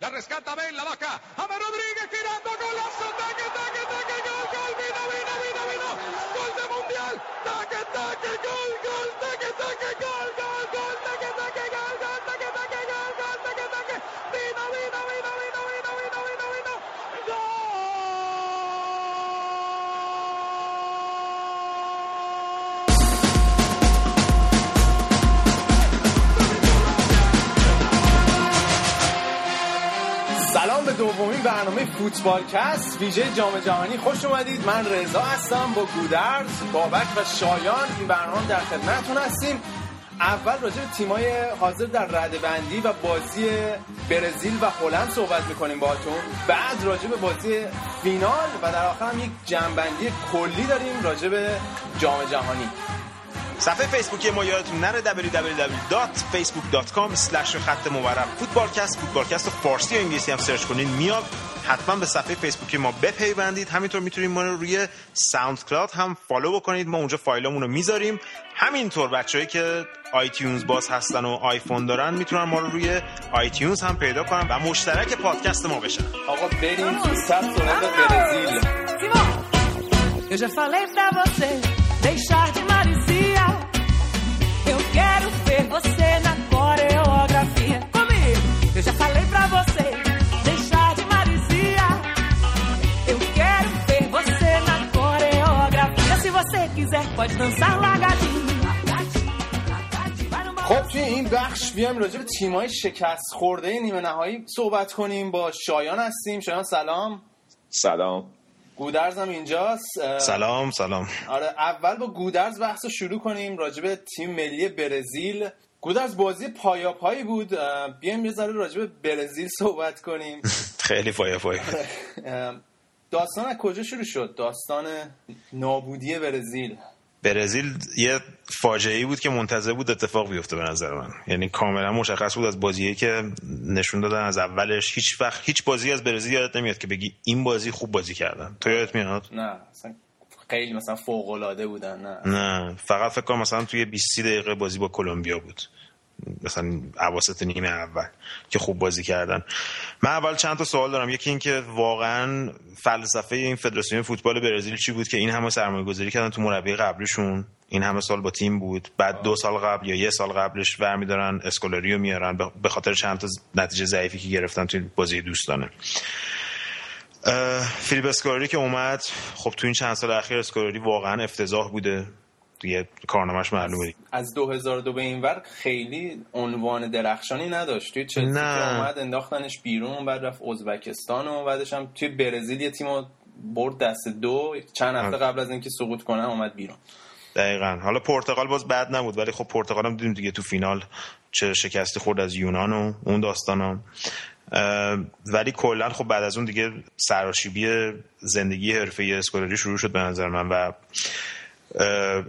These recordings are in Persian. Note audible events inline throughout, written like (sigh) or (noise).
La rescata Ben, la vaca. Ama Rodríguez girando, golazo, taque, taque, taque, gol, gol, vino, vino, vino, vino. Gol de mundial. Taque, taque, gol, gol, taque, taque, gol, دومین برنامه فوتبال کست ویژه جام جهانی. خوش اومدید. من رضا هستم با گودرز بابک و شایان. این برنامه در خدمتتون هستیم. اول راجع به تیمای حاضر در رده بندی و بازی برزیل و هلند صحبت می‌کنیم باهاتون. بعد راجع به بازی فینال و در آخر هم یک جنبندی کلی داریم راجع به جام جهانی. صفحه فیسبوکی ما یادتون نره www.facebook.com خط مورب فوتبالکست. فوتبالکست رو فارسی و انگلیسی هم سرچ کنین میاد. حتما به صفحه فیسبوکی ما بپیوندید. همینطور می‌تونید ما رو روی ساوند کلاود هم follow بکنید. ما اونجا فایلمون رو می‌ذاریم. همینطور بچه‌هایی که آیتیونز باز هستن و آیفون دارن می‌تونن ما رو روی آیتیونز هم پیدا کنن و مشترک پادکست ما بشن. آقا بریم تو برزیل. Eu já falei pra você Eu já falei pra você deixar de. Eu quero ver você na coreografia. Se você quiser, pode dançar lagadinho. خب. توی این بخش بیایم راجع به تیمای شکست خورده نیمه نهایی صحبت کنیم با شایان هستیم شایان سلام سلام گودرز هم اینجاست سلام سلام آره اول با گودرز بحث رو شروع کنیم راجع به تیم ملی برزیل گودرز بازی پایا پایی بود بیایم یه ذره راجع به برزیل صحبت کنیم. (laughs) خیلی فایه اه، داستان از کجا شروع شد؟ داستان نابودی برزیل برزیل یه فاجعه بود که منتظر بود اتفاق بیفته به نظر من. یعنی کاملا مشخص بود از بازیه که نشون دادن از اولش. هیچ وقت هیچ بازی از برزیل یادت نمیاد که بگی این بازی خوب بازی کردن. تو یادت میاد؟ نه اصلا خیلی مثلا فوق العاده بودن نه. نه فقط فکر کنم مثلا توی 20 دقیقه بازی با کلمبیا بود. مثلا اواسط نیمه اول که خوب بازی کردن. من اول چند تا سوال دارم. یکی اینکه واقعا فلسفه این فدراسیون فوتبال برزیل چی بود که این همه سرمایه گذاری کردن تو مربی قبلیشون این همه سال با تیم بود. بعد دو سال قبل یا یه سال قبلش برمیدارن اسکولاری رو میارن به- خاطر چند تا نتیجه ضعیفی که گرفتن توی بازی دوستانه. فیلیپ اسکولاری که اومد خب تو این چند سال اخیر اسکولاری واقعا افتضاح بوده دیگه کارنامهش معلومه. از 2002 به این ور خیلی عنوان درخشانی نداشت توی چلسی نه. که اومد انداختنش بیرون بعد رفت ازبکستان و بعدش هم توی برزیل یه تیم برد دست دو چند هفته آره. قبل از اینکه سقوط کنه اومد بیرون دقیقا حالا پرتغال باز بد نبود ولی خب پرتغال هم دیدیم دیگه تو فینال چه شکستی خورد از یونان و اون داستان هم. ولی کلا خب بعد از اون دیگه سراشیبی زندگی حرفه اسکولاری شروع شد به نظر من و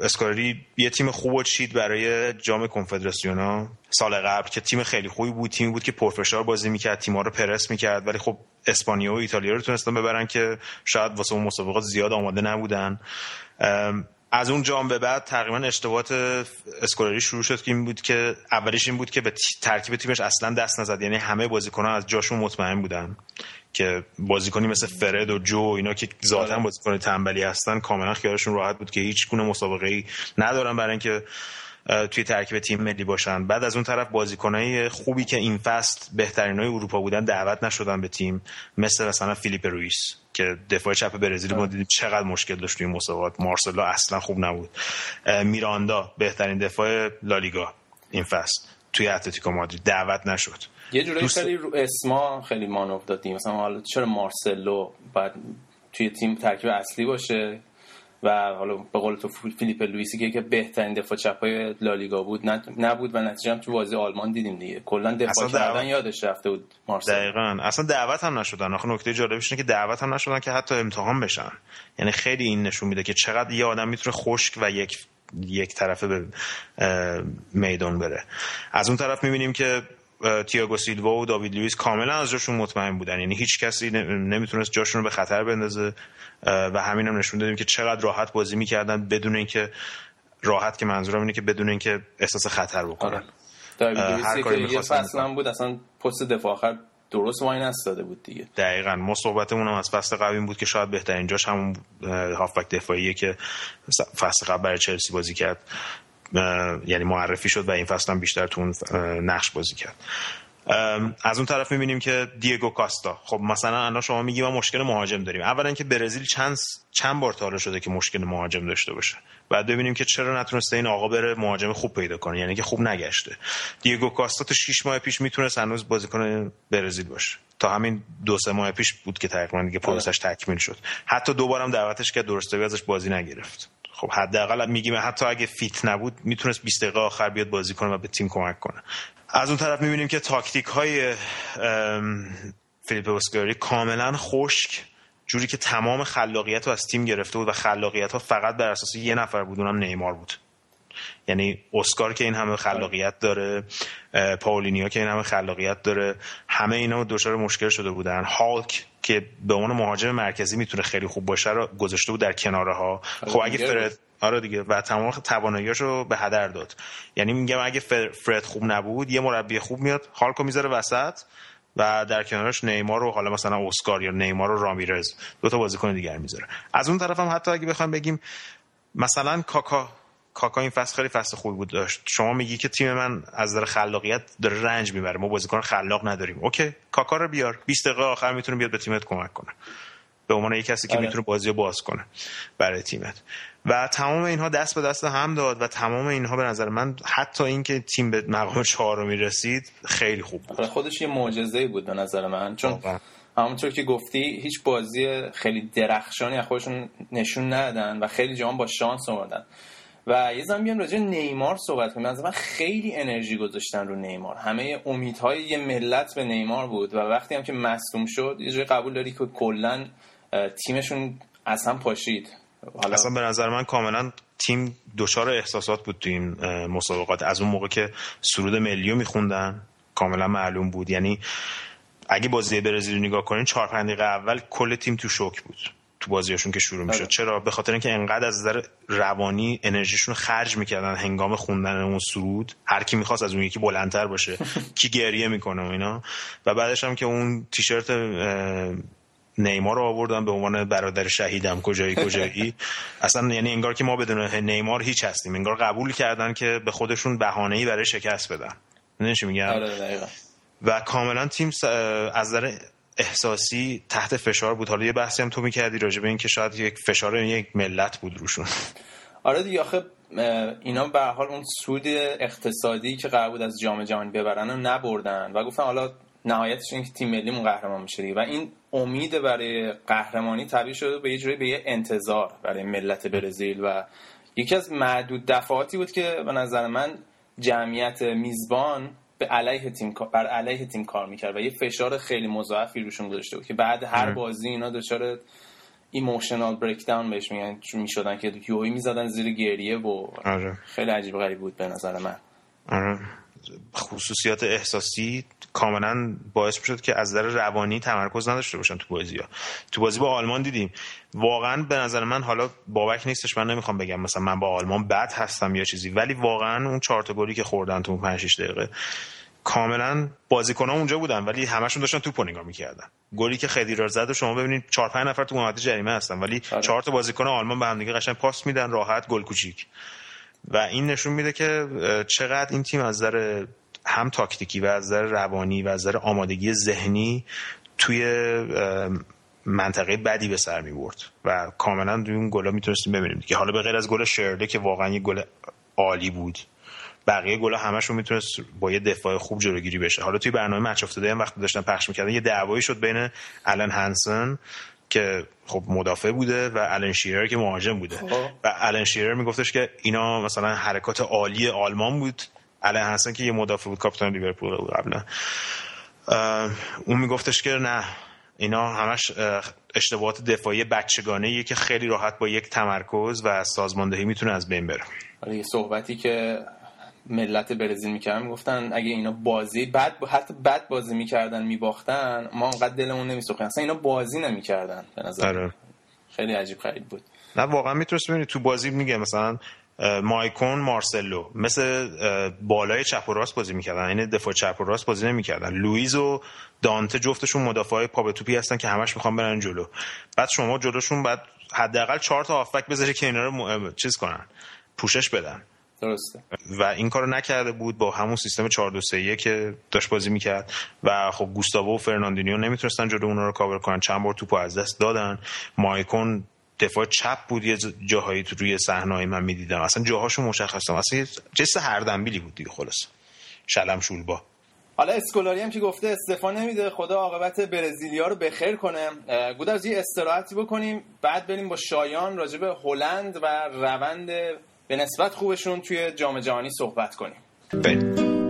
اسکولاری یه تیم خوب چید برای جام کنفدراسیون ها سال قبل که تیم خیلی خوبی بود تیمی بود که پرفشار بازی می‌کرد تیم‌ها رو پرس می‌کرد ولی خب اسپانیا و ایتالیا رو تونستن ببرن که شاید واسه اون مسابقات زیاد آماده نبودن. از اون جام به بعد تقریبا اشتباهات اسکولاری شروع شد که این بود که اولش این بود که به ترکیب تیمش اصلا دست نزد. یعنی همه بازیکنان از جاشون مطمئن بودن که بازیکنی مثل فرد و جو اینا که ذاتا آره. بازیکن تنبلی هستن کاملا خیالشون راحت بود که هیچ گونه مسابقه ای ندارن برای اینکه توی ترکیب تیم ملی باشن. بعد از اون طرف بازیکنای خوبی که این فصل بهترین های اروپا بودن دعوت نشدن به تیم مثل مثلا فیلیپ رویس. که دفاع چپ برزیل ما دیدیم چقدر مشکل داشت توی مسابقات. مارسلو اصلا خوب نبود. میراندا بهترین دفاع لالیگا این فصل توی اتلتیکو مادرید. دعوت نشد. یه جورایی دوست- خیلی رو اسما خیلی مان افتادیم مثلا حالا چرا مارسلو بعد توی تیم ترکیب اصلی باشه؟ و حالا به قول تو فیلیپ لوئیسی که بهترین دفاع چپای لالیگا بود. نبود و نتیجه هم تو بازی آلمان دیدیم دیگه. کلا دفاع کردن دعوت- یادش رفته بود مارسلو. دقیقا. اصلا دعوت هم نشدن. آخه نکته جالبش اینه که دعوت هم نشدن که حتی امتحان بشن. یعنی خیلی این نشون میده که چقدر یه آدم می‌تونه خشک و یک یک طرفه به میدان بره. از اون طرف می‌بینیم که اه، تییاگو سیلوا و داوید لوئیس کاملا از جاشون مطمئن بودن. یعنی هیچ کسی نمی‌تونست جاشون رو به خطر بندازه. و همین هم نشون دادیم که چقدر راحت بازی می‌کردن بدون اینکه راحت که منظورم اینه که بدون اینکه احساس خطر بکنن. آره. هر کاری یه فصل هم بود اصلا پست دفاع آخر درست وای نستاده بود دیگه. دقیقا. ما صحبتمون هم از فصل قبل این بود که شاید بهترین جاش همون هافبک دفاعیه که فصل قبل برای چلسی بازی کرد. یعنی معرفی شد و این فصل هم بیشتر تو اون نقش بازی کرد. از اون طرف می‌بینیم که دیگو کاستا. خب مثلا الان شما میگی ما مشکل مهاجم داریم. اولا که برزیل چند چند بار تا شده که مشکل مهاجم داشته باشه. بعد ببینیم که چرا نتونسته این آقا بره مهاجم خوب پیدا کنه یعنی که خوب نگشته. دیگو کاستا تا 6 ماه پیش می‌تونست هنوز بازیکن برزیل باشه. تا همین دو سه ماه پیش بود که تقریبا دیگه پروسه‌ش تکمیل شد. حتی دو بارم دعوتش که درسته ازش بازی نگرفت. خب حداقل میگیم حتی اگه fit نبود می‌تونست 20 دقیقه آخر بیاد بازی کنه و به تیم کمک کنه. از اون طرف می‌بینیم که تاکتیک های فیلیپ اسکولاری کاملا خشک جوری که تمام خلاقیت رو از تیم گرفته بود و خلاقیت ها فقط بر اساس یه نفر بود اونم نیمار بود. یعنی اسکار که این همه خلاقیت داره پاولینیا که این همه خلاقیت داره همه اینا دچار مشکل شده بودن. هالک که به عنوان مهاجم مرکزی می‌تونه خیلی خوب باشه رو گذاشته بود در کناره ها خب اگه فرد آره دیگه. و تمام تواناییاشو به هدر داد. یعنی میگم اگه فرد خوب نبود یه مربی خوب میاد هالکو می‌ذاره وسط و در کنارش نیمار رو حالا مثلا اسکار یا نیمار و رامیرز دو تا بازیکن دیگر می‌ذاره. از اون طرف هم حتی اگه بخوام بگیم مثلا کاکا کاکا این فصل خیلی فصل خوبی بود داشت. شما میگی که تیم من از نظر خلاقیت داره رنج می‌بره. ما بازیکن خلاق نداریم. اوکی کاکا رو بیار. 20 دقیقه آخر می‌تونه بیاد به تیمت کمک کنه. به عنوان یک کسی که آره. می‌تونه بازی رو باز کنه برای تیمت. و تمام اینها دست به دست هم داد و تمام اینها به نظر من حتی اینکه تیم به مقام چهارمی رسید خیلی خوب بود. خودش یه معجزه بود به نظر من. چون همونطور که گفتی هیچ بازی خیلی درخشانی از خودشون نشون ندادن و خیلی جوان با شانس اومدن و یه زمان بیام راجع نیمار صحبت کنیم. من خیلی انرژی گذاشتن رو نیمار. همه امیدهای یه ملت به نیمار بود و وقتی هم که مصدوم شد یه جای قبول داری که کلا تیمشون اصلا پاشید. حالا اصلا به نظر من کاملا تیم دچار احساسات بود تو این مسابقات. از اون موقع که سرود ملیو میخوندن کاملا معلوم بود. یعنی اگه بازی برزیل نگاه کنین چهار پنج دقیقه اول کل تیم تو شوک بود. تو بازیاشون که شروع می‌شد. آره. چرا؟ به خاطر اینکه انقدر از نظر روانی انرژیشون خرج می‌کردن هنگام خوندن اون سرود. هر کی می‌خواست از اون یکی بلندتر باشه. (laughs) کی گریه می‌کنه و اینا. و بعدش هم که اون تیشرت نیمار رو آوردن به عنوان برادر شهیدم. کجایی کجایی؟ (laughs) اصلا یعنی انگار که ما بدون نیمار هیچ هستیم. انگار قبول کردن که به خودشون ای برای شکست بدن. نمیشه میگم؟ آره، و کاملا تیم از نظر احساسی تحت فشار بود. حالا یه بحثی هم تو می‌کردی راجع به این که شاید یک فشار یک ملت بود روشون. آره دیگه آخه اینا به حال اون سود اقتصادی که قرار بود از جام جهانی ببرن رو نبردن. و گفتن حالا نهایتش این که تیم ملیمون قهرمان میشه و این امید برای قهرمانی تبدیل شده به یه جوری به یه انتظار برای ملت برزیل. و یکی از معدود دفعاتی بود که به نظر من جمعیت میزبان به علیه تیم بر علیه تیم کار می‌کرد و یه فشار خیلی مضاعفی روشون گذاشته بود که بعد هر بازی اینا دچار ایموشنال بریک داون بهش میگن چون می‌شدن که یوهی می‌زدن زیر گریه و آره. خیلی عجیب غریب بود به نظر من آره. خصوصیات احساسی کاملا باعث می‌شد که از نظر روانی تمرکز نداشته باشن تو بازی ها. تو بازی با آلمان دیدیم. واقعا به نظر من حالا بابک نیستش من نمی‌خوام بگم مثلا من با آلمان بد هستم یا چیزی ولی واقعا اون چهار گلی که خوردن تو 5 6 دقیقه کاملا بازیکن ها اونجا بودن ولی همشون داشتن توپ نگاه می‌کردن. گلی که خدیرار زد و شما ببینید 4 5 نفر تو محوطه جریمه هستن ولی آره. چهار تا بازیکن آلمان به هم دیگه قشنگ پاس میدن راحت گل کوچیک. و این نشون میده که چقدر این تیم از نظر هم تاکتیکی و از نظر روانی و از نظر آمادگی ذهنی توی منطقه بدی به سر می برد. و کاملا دوی اون گلا می‌تونستیم ببینیم که حالا به غیر از گل شرده که واقعا یه گل عالی بود بقیه گلا همشون می‌تونست با یه دفاع خوب جلوگیری بشه. حالا توی برنامه مچ افتاده هم وقتی داشتن پخش می‌کردن یه دعوایی شد بین الان هانسن که خب مدافع بوده و الان شیرر که مهاجم بوده. خب. و الان شیرر میگفتش که اینا مثلا حرکات عالی آلمان بود. الان هستن که یه مدافع بود کاپیتان لیورپول قبلا. اون میگفتش که نه اینا همش اشتباهات دفاعی بچگانه که خیلی راحت با یک تمرکز و سازماندهی می‌تونه از بین بره. یه صحبتی که ملت برزیل می‌کردن می‌گفتن اگه اینا بازی بعد حتی بد بازی می‌کردن میباختن ما انقدر دلمون نمیسوخیم اصلا اینا بازی نمی‌کردن به نظر آره. خیلی عجیب غریب بود. نه واقعا می‌تونست ببینید تو بازی میگه مثلا مایکون مارسلو. مثل بالای چپ و راست بازی می‌کردن. این یعنی دفاع چپ و راست بازی نمی‌کردن. لوئیز و دانته جفتشون مدافع های پا به توپی هستن که همش می‌خوان برن جلو. بعد شما جلوشون بعد حداقل چهار تا هافبک بذاری که اینا رو چیز کنن. پوشش بدن. درسته. و این کارو نکرده بود با همون سیستم 4 2 3 که داشت بازی می‌کرد. و خب گوستاوو و فرناندینیو نمی‌تونستن جلو اونا رو کاور کنن. چند بار توپو از دست دادن. مایکون دفاع چپ بود. یه جاهایی تو روی صحنه من می‌دیدم. اصلا جاهاشو مشخصم. اصلا جس هردنبیلی بود دیگه خلاص شلم شولبا حالا اسکولاری هم که گفته استفا نمیده. خدا عاقبت برزیلیا رو بخیر کنه. گودرز یه استراحتی بکنیم. بعد بریم با شایان راجع به هلند و روند به نسبت خوبشون توی جام جهانی صحبت کنیم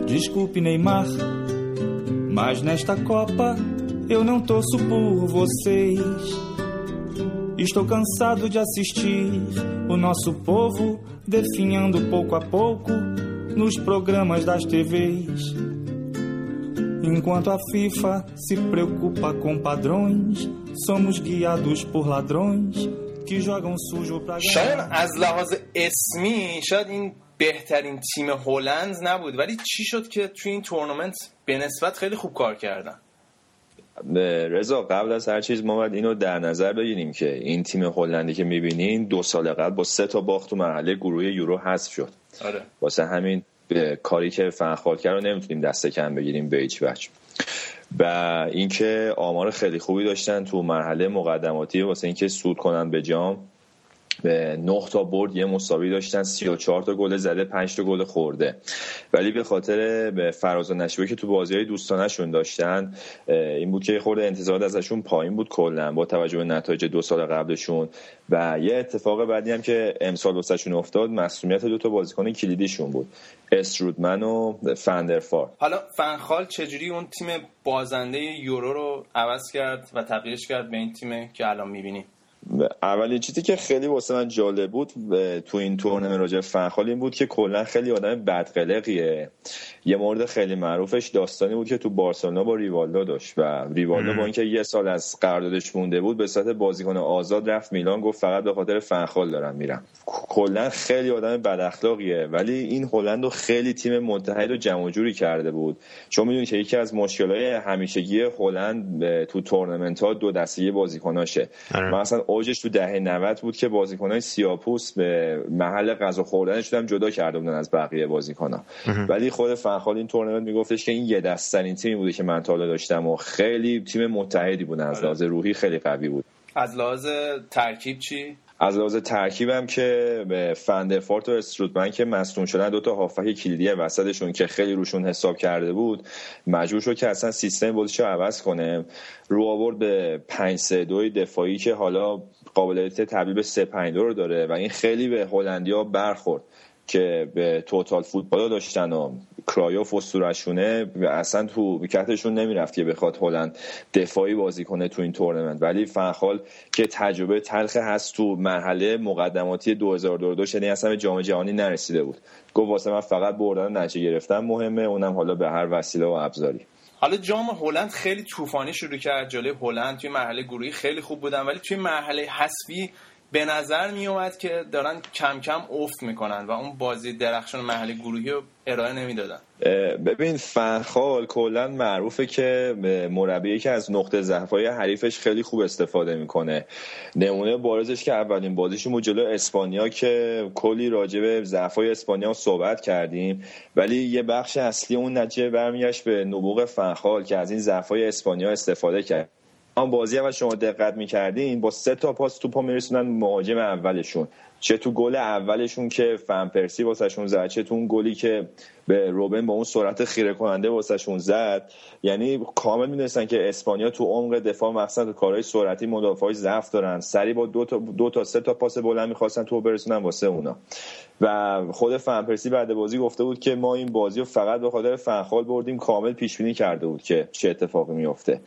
Desculpe Neymar, mas nesta Copa eu não torço por vocês. Estou cansado de assistir o nosso povo definhando pouco a pouco nos programas das TVs. Enquanto a FIFA se preocupa com padrões, somos guiados por ladrões شاید از لحاظ اسمی شاید این بهترین تیم هلند نبود. ولی چی شد که توی این تورنمنت به نسبت خیلی خوب کار کردن؟ رضا قبل از هر چیز ما باید اینو در نظر بگیریم که این تیم هلندی که می‌بینین دو سال قبل با سه تا باخت تو مرحله گروه یورو حذف شد. آره. واسه همین کاری که فنخال کرد رو نمی‌تونیم دست کم بگیریم به هیچ وجه و اینکه آمار خیلی خوبی داشتن تو مرحله مقدماتی واسه اینکه سود کنن به جام. به 9 تا برد یه مساوی داشتن 34 تا گل زده 5 تا گل خورده. ولی به خاطر به فراز و نشوی که تو بازی های دوستانشون داشتن این بود که خورده انتظارات ازشون پایین بود کلا با توجه به نتایج دو سال قبلشون. و یه اتفاق بعدی هم که امسال واسهشون افتاد مسئولیت دو تا بازیکن کلیدیشون بود. استرودمن و فندرفار حالا فنخال چجوری اون تیم بازنده یورو رو عوض کرد و تغییرش کرد به این تیم که الان می‌بینیم؟ اولین چیزی که خیلی واسه من جالب بود تو این تورنمنت راجع فنخال این بود که کلا خیلی آدم بدقلقیه. یه مورد خیلی معروفش داستانی بود که تو بارسلونا با ریوالدو داشت و ریوالدو با اینکه یه سال از قراردادش مونده بود به صورت بازیکن آزاد رفت میلان گفت فقط به خاطر فنخال دارم میرم. کلا خیلی آدم بد اخلاقیه ولی این هلند خیلی تیم متحد و جمع جوری کرده بود. چون می‌دونید که یکی از مشکلات همیشگی هلند تو تورنمنت ها دو دسته بازیکناشه. مثلا اوجش تو دهه 90 بود که بازیکنای سیاپوس به محل غذا خوردنش هم جدا کرده بودن از بقیه بازیکن‌ها. ولی خود فنخال این تورنمنت میگفتش که این یه دستترین تیمی بوده که من تا داشتم و خیلی تیم متحدی بودن. از لحاظ روحی خیلی قوی بود. از لحاظ ترکیب چی؟ از لحاظ ترکیبم که به فندرفارت و استرودمن که مصدوم شدن دو تا هافک کلیدی وسطشون که خیلی روشون حساب کرده بود مجبور شد که اصلا سیستم بازیش رو عوض کنه. رو آورد به 5 3 2 دفاعی که حالا قابلیت تبدیل به 3 5 رو داره و این خیلی به هلندیا برخورد. که به توتال فوتبال داشتن و کرایوف اسطورشونه اصلا تو ویکتشون نمی‌رفت که بخواد هلند دفاعی بازی کنه تو این تورنمنت. ولی فنخال که تجربه تلخ هست تو مرحله مقدماتی 2022 شدی اصلا جام جهانی نرسیده بود. گفت واسه من فقط بردن نتیجه گرفتن مهمه اونم حالا به هر وسیله و ابزاری. حالا جام هلند خیلی طوفانی شروع کرد. جلوی هلند توی مرحله گروهی خیلی خوب بودن ولی توی مرحله حذفی به نظر می اومد که دارن کم کم افت می‌کنن و اون بازی درخشان محل گروهی رو ارائه نمی‌دادن. ببین فنخال کلا معروفه که مربی که از نقطه ضعفای حریفش خیلی خوب استفاده می‌کنه. نمونه بارزش که اولین بازیشون جلو اسپانیا که کلی راجع به ضعفای اسپانیا صحبت کردیم. ولی یه بخش اصلی اون نتیجه برمیگشت به نبوغ فنخال که از این ضعفای اسپانیا استفاده کرد. آن بازی اول شما دقت می‌کردین با سه تا پاس توپا میرسونن مهاجم اولشون. چه تو گل اولشون که فن پرسی واسهشون زد چه تو اون گلی که به روبن با اون سرعت خیره کننده واسهشون زد. یعنی کامل می‌دونستن که اسپانیا تو عمق دفاع مقصد کارهای سرعتی مدافعای ضعف دارن. سری با دو تا دو تا سه تا پاس بلند می‌خواستن تو برسونن واسه اونا. و خود فن پرسی بعد بازی گفته بود که ما این بازی رو فقط به خاطر فنخال بردیم کامل پیش بینی کرده بود که چه اتفاقی میفته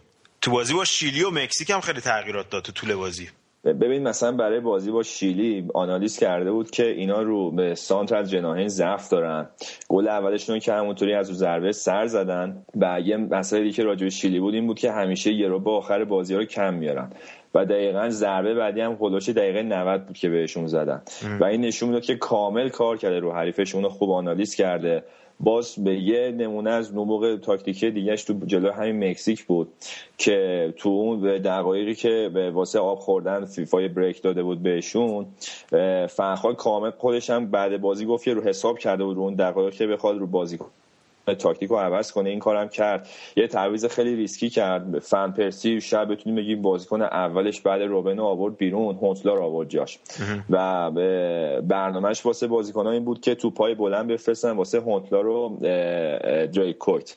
تو بازی با شیلی و مکزیک هم خیلی تغییرات داد تو طول بازی. ببین مثلا برای بازی با شیلی آنالیز کرده بود که اینا رو به سانتر از جناهین ضعف دارن. گل اولشون که همونطوری از رو ضربه سر زدن. و یه مسئله که راجع شیلی بود این بود که همیشه یه رو با آخر بازی رو کم میارن. و دقیقا ضربه بعدی هم خلوش دقیقه 90 بود که بهشون زدن. و این نشون می‌داد که کامل کار کرده رو حریفش. اونو خوب آنالیز کرده. باز به یه نمونه از نموق تاکتیکی دیگهش تو جلو همین مکزیک بود که تو اون دقایقی که به واسه آب خوردن فیفای break داده بود بهشون فن‌خال کامل خودش هم بعد بازی گفت رو حساب کرده بود رو اون دقایقی که بخواد رو بازی تاکتیک رو عوض کنه. این کارم کرد. یه تعویض خیلی ریسکی کرد. فن پرسی شاید بتونیم بگیم بازیکن اولش بعد روبن آورد بیرون. هونتلار رو آورد جاش. و برنامه‌ش واسه بازیکن این بود که تو پای بلند بفرستن واسه هونتلار رو جای کویت.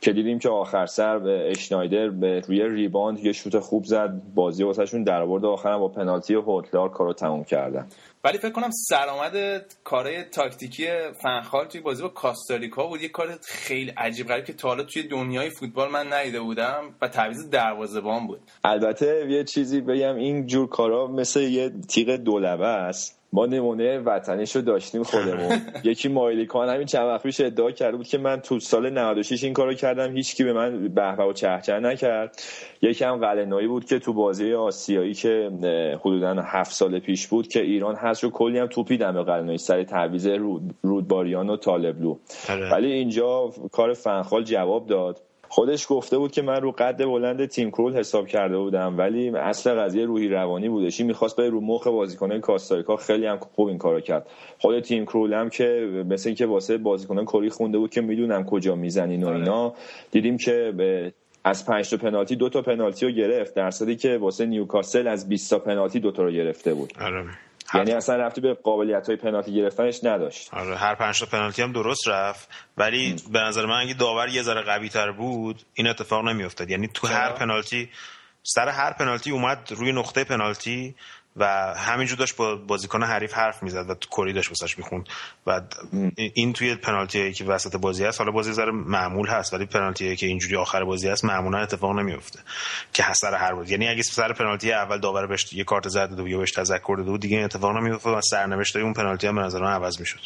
که دیدیم که آخر سر اشنایدر به روی ریباند یه شوت خوب زد. بازی واسهشون در آورد آخرم با پنالتی هوتلار کارو تموم کردن. ولی فکر کنم سرآمد کارهای تاکتیکی فنخال توی بازی با کاستاریکا بود. یه کار خیلی عجیب غریب که تا حالا توی دنیای فوتبال من ندیده بودم و تعویض دروازه‌بان بود. البته یه چیزی بگم این جور کارا مثل یه تیغ دولبه است. ما نمونه وطنیش رو داشتیم خودمون. (laughs) یکی مایلیکان همین چند وقت پیش ادعا کرده بود که من تو سال 96 این کارو کردم هیچکی به من بهبه و چهچه نکرد. یکی هم قلنایی بود که تو بازی آسیایی که حدودا هفت سال پیش بود که ایران هست رو کلی هم توپیدم به قلنایی سر تعویض رودباریان و طالبلو ولی اینجا کار فنخال جواب داد. خودش گفته بود که من رو قد بلند تیم کرول حساب کرده بودم ولی اصل قضیه روحی روانی بودش این می‌خواست به رو مخ بازیکنان کاستاریکا؟ خیلی هم خوب این کارو کرد. خود تیم کرول هم که مثل اینکه واسه بازیکنان کری خونده بود که می‌دونم کجا می‌زنین و اینا. دیدیم که به از 5 تا پنالتی دو تا پنالتی رو گرفت درصدی که واسه نیوکاسل از 20 تا پنالتی دو تا رو گرفته بود. آره. یعنی اصلا رفتی به قابلیت های پنالتی گرفتنش نداشت. آره هر پنج تا پنالتی هم درست رفت ولی به نظر من اگه داور یه ذره قوی تر بود این اتفاق نمیافتاد. یعنی تو هر پنالتی سر هر پنالتی اومد روی نقطه پنالتی و همینجور داشت با بازیکن حریف حرف می‌زد و کری داشت واسش می‌خوند. و این توی پنالتی که وسط بازی هست حالا بازی ذره معمول هست ولی پنالتی که اینجوری آخر بازی هست معمولا اتفاق نمیفته که سر هر بازی. یعنی اگه سر پنالتی اول داور بهش یه کارت زد و یا بهش تذکر داده بود دیگه این اتفاق نمیفته و سرنوشت اون پنالتی هم به نظر من عوض می‌شد.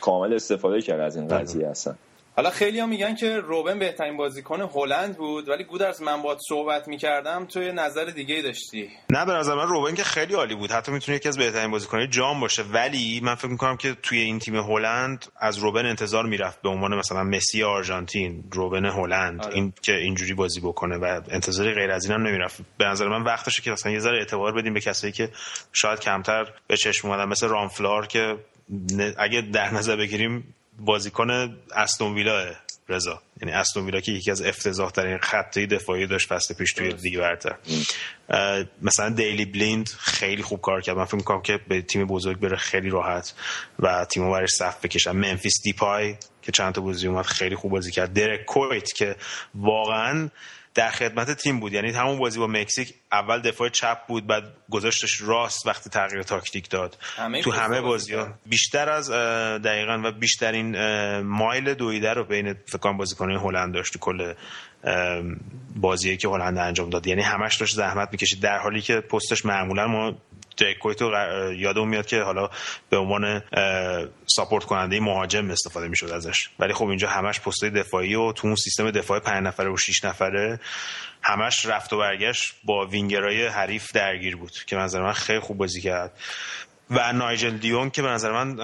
کامل استفاده کرد از این قضیه هستن حالا خیلی ها میگن که روبن بهترین بازیکن هلند بود ولی گودرز من باید صحبت می‌کردم تو یه نظر دیگه داشتی. نه به نظر من روبن که خیلی عالی بود. حتی می‌تونه یکی از بهترین بازیکنهای جام باشه. ولی من فکر می‌کنم که توی این تیم هلند از روبن انتظار می‌رفت به عنوان مثلا مسی آرژانتین روبن هلند آره. این که اینجوری بازی بکنه و انتظاری غیر از اینم نمی‌رفت. به نظر من وقتشه که مثلا یه ذره اعتبار بدیم به کسایی که شاید کمتر به چشم اومدن مثل رامفلار که اگه در نظر بگیریم بازیکن استون ویلا رضا. یعنی استون ویلا که یکی از افتضاح ترین خطی دفاعی داشت فصل پیش توی دیگه برتر مثلا دیلی بلیند خیلی خوب کار کرد. من فکر می‌کنم که به تیم بزرگ بره خیلی راحت و تیمو برش صف بکشن منفیس دیپای که چند تا بازی اومد خیلی خوب بازی کرد. درک کویت که واقعا در خدمت تیم بود. یعنی همون بازی با مکزیک اول دفاع چپ بود بعد گذاشتش راست وقتی تغییر تاکتیک داد. تو همه بازی ها بیشتر از دقیقا و بیشترین مایل دویده رو بین فکان بازیکنان هلند داشت کل بازی که هلند انجام داد. یعنی همش داشت زحمت می‌کشید. در حالی که پستش معمولا ما جک کویتو یادم میاد که حالا به عنوان ساپورت کننده مهاجم استفاده می‌شد ازش. ولی خب اینجا همش پست دفاعی و تو اون سیستم دفاعی 5 نفره و 6 نفره همش رفت و برگشت با وینگرای حریف درگیر بود که نظر من خیلی خوب بازی کرد. و نایجل دی‌یونگ که به نظر من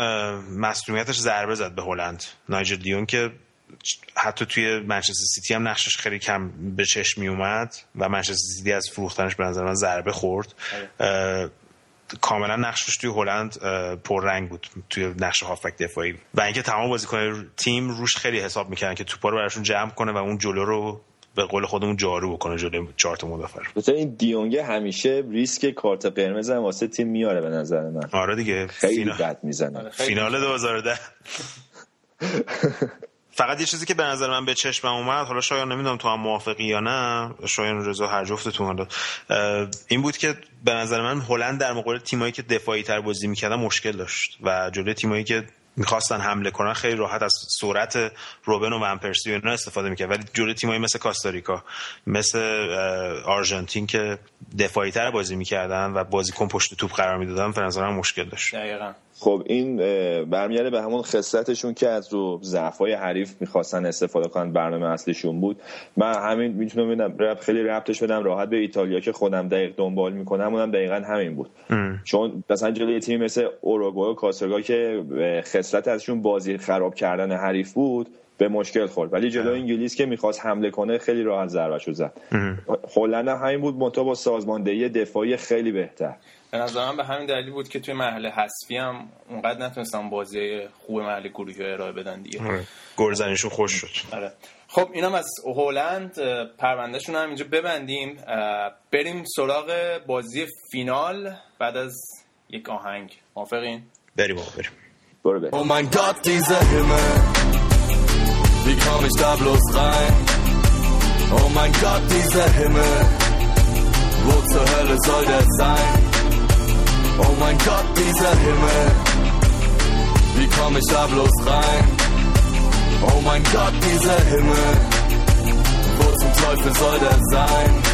مسئولیتش ضربه زد به هلند. نایجل دی‌یونگ که حتی توی منچستر سیتی هم نقشش خیلی کم به چشم می اومد و منچستر سیتی از فروختنش به نظر من ضربه خورد. کاملا نقشش توی هلند پررنگ بود توی نقش هافبک دفاعی. و اینکه تمام بازیکن تیم روش خیلی حساب می‌کردن که توپا رو براشون جمع کنه و اون جلو رو به قول خودمون جارو بکنه جلوی چهار تا مدافع. مثلا این دیونگ همیشه ریسک کارت قرمز هم واسه تیم میاره به نظر من. آره دیگه. خیلی بد می‌زنه. فینال 2010 (laughs) فقط یه چیزی که به نظر من به چشمم اومد حالا شاید نمی‌دونم تو هم موافقی یا نه شاید رضا هر جفتتون حالا. این بود که به نظر من هلند در مقابل تیمایی که دفاعی تر بازی می‌کردن مشکل داشت و جلوی تیمایی که می‌خواستن حمله کنن خیلی راحت از سرعت روبن و ونپرسی و اینا استفاده می‌کرد. ولی جلوی تیمایی مثل کاستاریکا مثل آرژانتین که دفاعی تر بازی می‌کردن و بازیکن پشت توپ قرار می‌دادن فرانسه مشکل داشت. دقیقا. خب این برمیگرده به همون خصلتشون که از رو ضعفای حریف می‌خواستن استفاده کنن برنامه اصلیشون بود. من همین می‌تونم ببینم خیلی ربطش بدم راحت به ایتالیا که خودم دقیق دنبال می‌کنم اونم دقیقا همین بود. ام. چون مثلا جلوی تیم مثل اوروگوئه و کاسرگا که خصلت ازشون بازی خراب کردن حریف بود به مشکل خورد. ولی جلو انگلیس که می‌خواست حمله کنه خیلی راحت ضربهشو زد. هلند همین بود منتها با سازماندهی دفاعی خیلی بهتر. به نظر من به همین دلیل بود که توی مرحله حذفی هم اونقدر نتونستم بازی خوب مرحله گروهی ارائه بدن دیگه. آره. گلزنیشون خوش شد. آره. خب اینم از هلند. پروندهشون هم اینجا ببندیم. بریم سراغ بازی فینال بعد از یک آهنگ. موافقین؟ بریم بریم. Burger. Oh mein Gott, dieser Himmel, wie komm ich da bloß rein? Oh mein Gott, dieser Himmel, wo zur Hölle soll der sein? Oh mein Gott, dieser Himmel, wie komm ich da bloß rein? Oh mein Gott, dieser Himmel, wo zum Teufel soll der sein?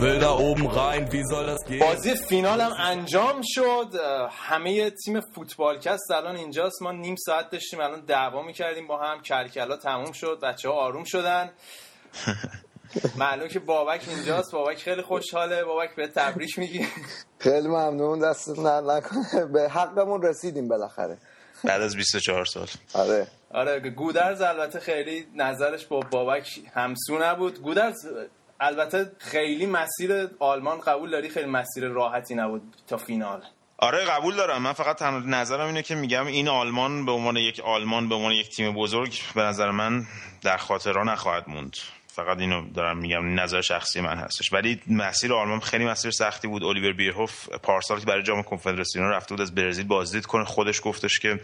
Will da oben rein, wie soll das gehen? بازی فینال هم انجام شد. همه تیم فوتبالکست الان اینجاست. ما نیم ساعت داشتیم. الان دعوا می‌کردیم با هم. کلکلا تموم شد. بچه ها آروم شدن. (laughs) معلوم که بابک اینجاست. بابک خیلی خوشحاله. بابک به تبریک میگی خیلی ممنون. دست نکنه. به حقمون رسیدیم بالاخره. بعد از 24 سال. آره. آره گودرز البته خیلی نظرش با بابک همسو نبود. گودرز البته خیلی مسیر آلمان قبول داری؟ خیلی مسیر راحتی نبود تا فینال. آره قبول دارم. من فقط تنها نظرم اینه که میگم این آلمان به عنوان یک آلمان به عنوان یک تیم بزرگ به نظر من در خاطرها نخواهد موند. فقط اینو دارم میگم نظر شخصی من هستش. ولی مسیر آلمان خیلی مسیر سختی بود. الیور بیرهوف پارسال که برای جام کنفدراسیون رفته بود از برزیل بازدید کنه. خودش گفتش که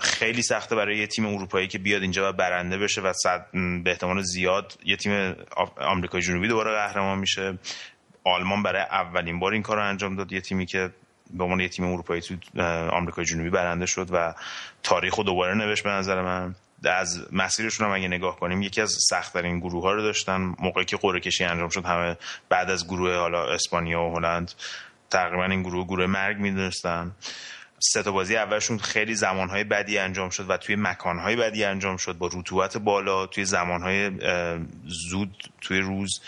خیلی سخته برای یه تیم اروپایی که بیاد اینجا و برنده بشه و صد به احتمال زیاد یه تیم آمریکای جنوبی دوباره قهرمان میشه. آلمان برای اولین بار این کار رو انجام داد. یه تیمی که به عنوان یه تیم اروپایی تو آمریکای جنوبی برنده شد و تاریخ رو دوباره نوشت به نظر من. از مسیرشون هم اگه نگاه کنیم یکی از سختترین گروه ها رو داشتن. موقعی که قرعه کشی انجام شد همه بعد از گروه حالا اسپانیا و هلند تقریبا این گروه گروه مرگ می‌دونستن. سه بازی اولشون خیلی زمانهای بدی انجام شد و توی مکانهای بدی انجام شد. با رطوبت بالا توی زمانهای زود توی روز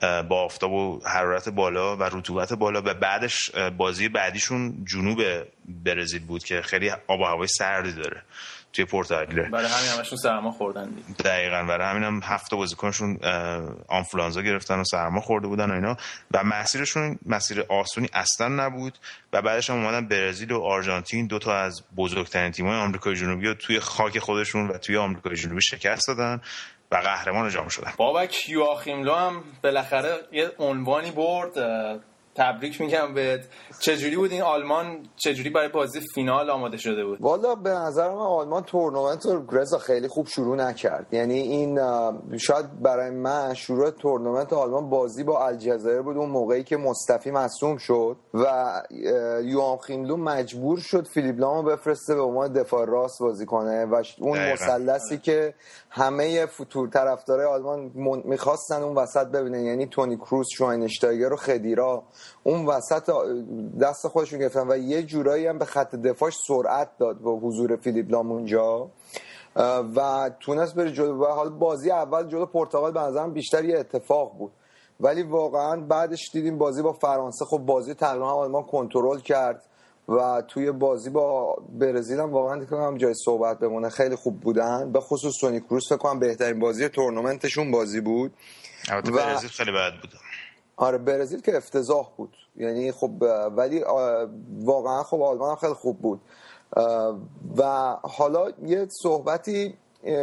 با آفتاب و حرارت بالا و رطوبت بالا و بعدش بازی بعدیشون جنوب برزیل بود که خیلی آب و هوای سردی داره. توی پورتاگله برای همین همشون سرما خوردن دید. دقیقا. برای همین هم هفت بازیکنشون آنفلانزا گرفتن و سرما خورده بودن و اینا. و مسیرشون مسیر آسونی اصلا نبود. و بعدش هم اومدن برزیل و آرژانتین دو تا از بزرگترین تیم‌های آمریکای جنوبی رو توی خاک خودشون و توی آمریکای جنوبی شکست دادن و قهرمان جام شدن. بابک یواخیم هم بالاخره یه عنوانی برد تبریک میگم بهت. چجوری بود این آلمان؟ چجوری برای بازی فینال آماده شده بود؟ والا به نظر من آلمان تورنمنت رو رضا خیلی خوب شروع نکرد. یعنی این شاید برای من شروع تورنمنت آلمان بازی با الجزایر بود اون موقعی که مصطفی مصدوم شد و یواخیم لو مجبور شد فیلیپ لامو بفرسته به عنوان دفاع راست بازی کنه و اون مثلثی که همه فوتور طرفدارای آلمان می‌خواستن اون وسط ببینن یعنی تونی کروس شواینشتایگر و خدیرا اون وسط دست خودشون گرفتن و یه جورایی هم به خط دفاعش سرعت داد با حضور فیلیپ لام اونجا. و تونست بره جلو. و حال بازی اول جلو پرتغال به نظرم بیشتر یه اتفاق بود. ولی واقعا بعدش دیدیم بازی با فرانسه خب بازی تقریبا آلمان کنترل کرد و توی بازی با برزیل هم واقعا دیگه جای صحبت بمونه. خیلی خوب بودن. به خصوص سونی کروس فکر کنم بهترین بازی تورنمنتشون بازی بود. البته و... برزیل خیلی بد بود. آره برزیل که افتضاح بود. یعنی خب ولی واقعا خب آلمان هم خیلی خوب بود. و حالا یه صحبتی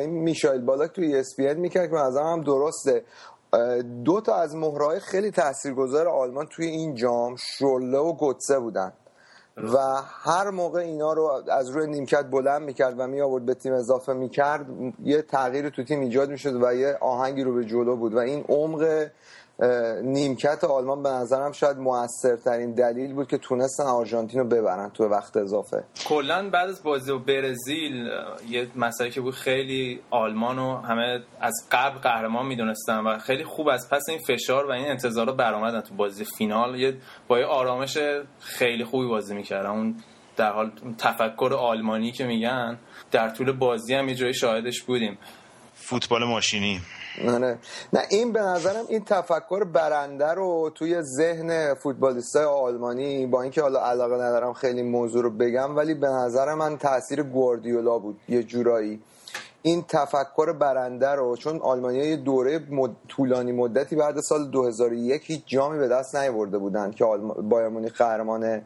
میشایل بالاک توی ESPN می‌کرد که از هم درسته. دو تا از مهرهای خیلی تاثیرگذار آلمان توی این جام شله و گوتسه بودن. و هر موقع اینا رو از روی نیمکت بلند می‌کرد و می آورد به تیم اضافه می‌کرد یه تغییر تو تیم ایجاد می‌شد و یه آهنگی رو به جلو بود. و این عمق نیمکت آلمان به نظرم شاید موثرترین دلیل بود که تونستن آرژانتین رو ببرن تو وقت اضافه. کلا بعد از بازی با برزیل یه مسئله که بود خیلی آلمان رو همه از قبل قهرمان می‌دونستن و خیلی خوب از پس این فشار و این انتظار برآمدن تو بازی فینال. یه با یه آرامش خیلی خوبی بازی می‌کردن. اون در حال تفکر آلمانی که میگن در طول بازی هم یه جایی شاهدش بودیم. فوتبال ماشینی. نه نه نه این به نظرم این تفکر برنده رو توی ذهن فوتبالیستای آلمانی با اینکه حالا علاقه ندارم خیلی موضوع رو بگم ولی به نظر من تاثیر گواردیولا بود یه جورایی. این تفکر برنده رو چون آلمانیا یه دوره مد... طولانی مدتی بعد سال 2001 هیچ جامی به دست نیاورده بودن که آلم... بایر مونیخ قهرمان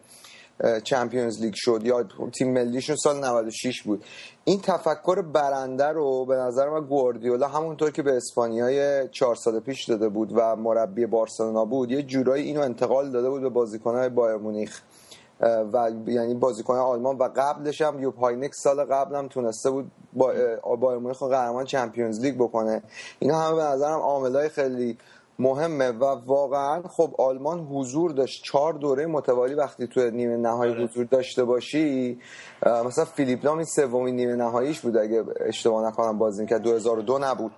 Champions League شد یا تیم ملیشون سال 96 بود. این تفکر برنده رو به نظر من گواردیولا همونطور که به اسپانیای چهار سال پیش داده بود و مربی بارسلونا بود یه جورایی اینو انتقال داده بود به بازیکنهای بایر مونیخ. و یعنی بازیکن آلمان و قبلش هم یوب هاینکس سال قبل هم تونسته بود با بایر مونیخ قهرمان چمپیونز لیگ بکنه. اینا همه به نظرم عاملای خیلی مهمه و واقعا خب آلمان حضور داشت. چهار دوره متوالی وقتی تو نیمه نهایی حضور داشته باشی مثلا فیلیپ لام این سومین نیمه نهاییش بود اگه اشتباه نکنم بازی که 2002 نبود.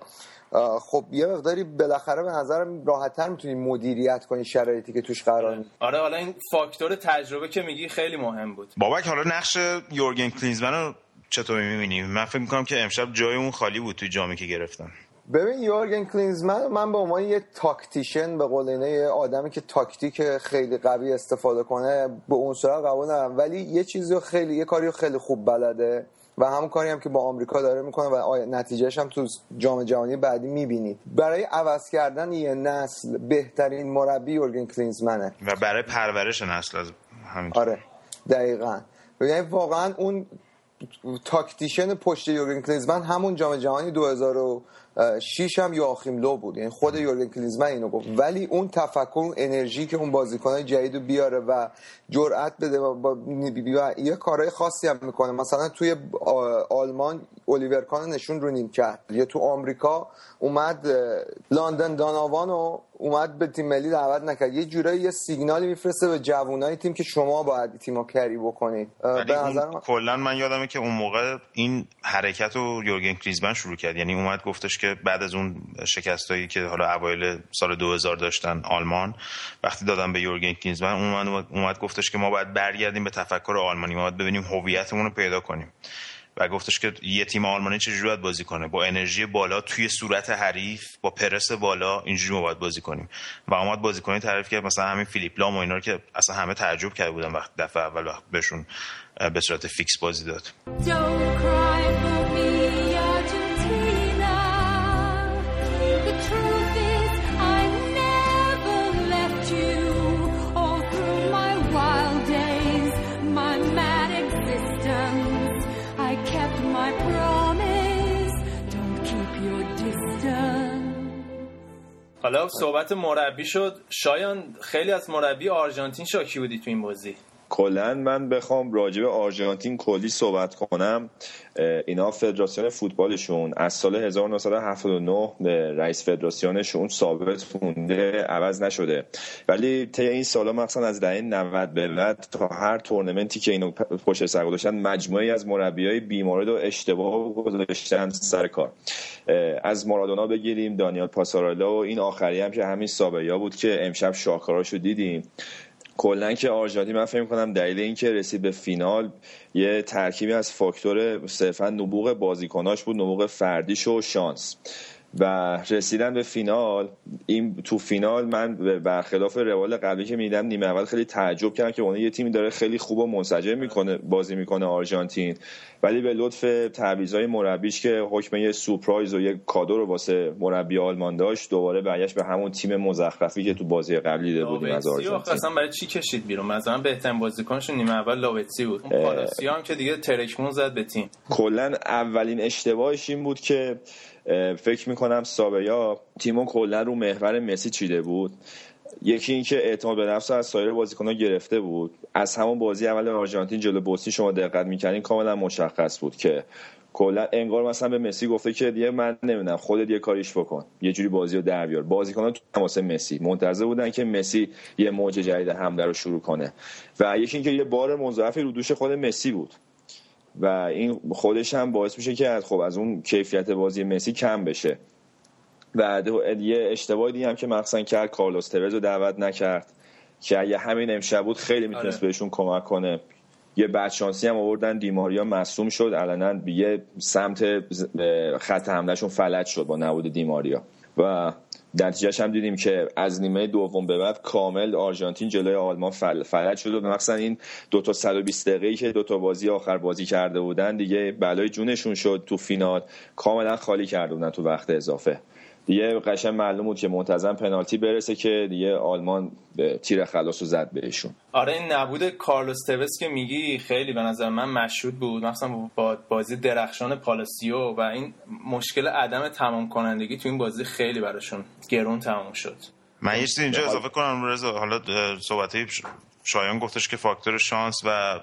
خب یه مقداری بالاخره به نظرم راحتتر می‌تونی مدیریت کنی شرایطی که توش قرار می آره حالا این فاکتور تجربه که میگی خیلی مهم بود. بابک حالا نقش یورگن کلینزمن رو چطور می‌بینی؟ من فکر می‌کنم که امشب جای اون خالی بود توی جامی که گرفتن. ببین یورگن کلینزمن من به عنوان یه tactician به قول اینه یه آدمی که تاکتیک خیلی قوی استفاده کنه به اون صورت قبول ندارم. ولی یه چیزی خیلی یه کاری خیلی خوب بلده و همون کاری هم که با آمریکا داره می‌کنه و نتیجهش هم تو جام جهانی بعدی می‌بینید. برای عوض کردن یه نسل بهترین مربی یورگن کلینزمنه. و برای پرورش نسل از همین آره دقیقا. یعنی واقعا اون tactician پشت یورگن کلینزمن همون جام جهانی 2006 هم یواخیم لو بود. یعنی خود یورگن کلینزمن اینو گفت. ولی اون تفکر اون انرژی که اون بازیکنای جدید رو بیاره و جرأت بده و با یه کارهای خاصی هم می‌کنه. مثلا توی آلمان الیور کان نشوند رو نیمکت یه تو آمریکا اومد لندن داناوانو اومد به تیم ملی دعوت نکرد. یه جورایی یه سیگنالی میفرسته به جوانای تیم که شما باید تیمو کری بکنید. به نظر من... کلا من یادمه که اون موقع این حرکت رو یورگن کریزمن شروع کرد. یعنی اومد گفتش که بعد از اون شکستایی که حالا اوایل سال 2000 داشتن آلمان وقتی دادن به یورگن کریزمن اومد اومد گفتش که ما باید برگردیم به تفکر آلمانی. ما باید ببینیم هویتمون رو پیدا کنیم. و گفتش که یه تیم آلمانی چجوری باید بازی کنه؟ با انرژی بالا توی صورت حریف با پرس بالا اینجوری ما باید بازی کنیم. و اومد بازیکنی تعریف کرد مثلا همین فیلیپ لام و اینا رو که اصلا همه تعجب کرده بودن وقت دفعه اول وقت بهشون به صورت فیکس بازی داد. حالا صحبت مربی شد. شایان خیلی از مربی آرژانتین شاکی بودی تو این بازی. کلا من بخوام راجع به آرژانتین کلی صحبت کنم. اینا فدراسیون فوتبالشون از سال 1979 رئیس فدراسیونشون ثابت مونده عوض نشده. ولی طی این سالا مثلا از دهه 90 به بعد تا هر تورنمنتی که اینو پشت سر گذاشتن مجموعی از مربیای بیمارد و اشتباه گذاشتن سر کار. از مارادونا بگیریم دانیال پاسارالا و این آخری هم که همین سابیا بود که امشب شاکاراشو دیدیم. کلا که آرژانتین من فکر کنم دلیل اینکه رسید به فینال یه ترکیبی از فاکتور صرفا نبوغ بازیکناش بود نبوغ فردیش و شانس. و رسیدن به فینال این تو فینال من برخلاف روال قبلی که میدم نیمه اول خیلی تعجب کردم که اون یه تیمی داره خیلی خوب و منسجم می‌کنه بازی می‌کنه آرژانتین. ولی به لطف تعویضای مربیش که حکم یه سورپرایز و یه کادو رو واسه مربی آلمان داشت دوباره برگشت به همون تیم مزخرفی که تو بازی قبلی دیده بودیم از آرژانتین. اصلا برای چی کشید بیرون؟ مثلا بهترین بازیکنش نیمه اول لاوتسی بود. اون هم که دیگه ترکمون زد به تیم. کلا اولین اشتباهش این بود که فکر می‌کنم سابیا تیمو کلا رو محور مسی چیده بود. یکی اینکه اعتماد به نفس از سایر بازیکنان گرفته بود. از همون بازی اول آرژانتین جلو بوسنی شما دقت می‌کنین کاملا مشخص بود که کلا انگار مثلا به مسی گفته که دیگه من نمی‌دونم خودت یه کاریش بکن یه جوری بازی رو در بیار. بازیکنان تو تماس مسی منتظر بودن که مسی یه موج جدید حمله رو شروع کنه. و یکی اینکه یه بار مضاعفی رو دوش خود مسی بود. و این خودش هم باعث میشه که خب از اون کیفیت بازی مسی کم بشه. و یه اشتباه دیگه هم که مخصوصا کرد کارلوس ترز رو دعوت نکرد که اگه همین امشب بود خیلی می‌تونست آره. بهشون کمک کنه. یه بدشانسی هم آوردن دیماریا مصوم شد. علنا یه سمت خط حملهشون فلج شد با نبود دیماریا. و نتیجهش هم دیدیم که از نیمه دوم به بعد کامل آرژانتین جلوی آلمان فل... فلج شد و مثلا این دو تا 120 دقیقه‌ای که دو تا بازی آخر بازی کرده بودن دیگه بلای جونشون شد تو فینال. کاملا خالی کرده بودن تو وقت اضافه. دیگه قشن معلوم بود که منتظم پنالتی برسه که دیگه آلمان به تیر خلاص رو زد بهشون. آره این نبود کارلوس توس که میگی خیلی به نظر من مشهود بود. مثلا با بازی درخشان پالاسیو و این مشکل عدم تمام کنندگی تو این بازی خیلی براشون گرون تمام شد. من یه اینجا اضافه کنم رضا. حالا صحبت شایان گفتش که فاکتور شانس و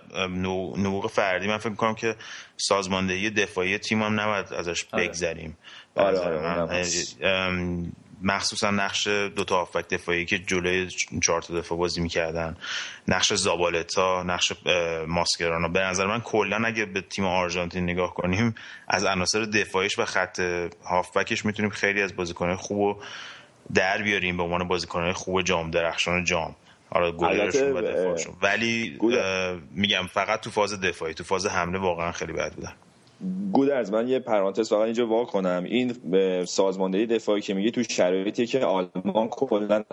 نبوغ فردی من فکر کنم که سازماندهی دفاعی تیم هم نباید ازش آره. بگذریم. آره آره مخصوصا نقش دو تا دفاعی که جلوی چهار تا دفاع بازی می‌کردن. نقش زابالتا نقش ماسکرانا به نظر من کلا اگه به تیم آرژانتین نگاه کنیم از عناصر دفاعیش و خط هافبکش می‌تونیم خیلی از بازیکنهای خوب در بیاریم. به عنوان بازیکنهای خوب جام درخشان جام. آره گلرشون و دفاعشون ولی میگم فقط تو فاز دفاعی تو فاز حمله واقعا خیلی بد بودن. گودرز من یه پرانتز فقط اینجا وا کنم. این سازماندهی دفاعی که میگه تو شرایطی که آلمان کلا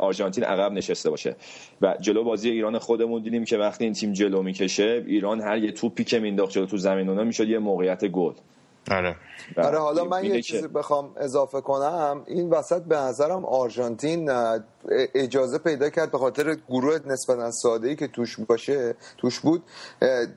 آرژانتین عقب نشسته باشه. و جلو بازی ایران خودمون دیدیم که وقتی این تیم جلو می‌کشه ایران هر یه توپی که مینداخت جلو تو زمین اونا می‌شد یه موقعیت گل. آره. آره حالا من یه چیزی بخوام اضافه کنم. این وسط به نظرم آرژانتین اجازه پیدا کرد به خاطر گروه نسبتا ساده ای که توش باشه توش بود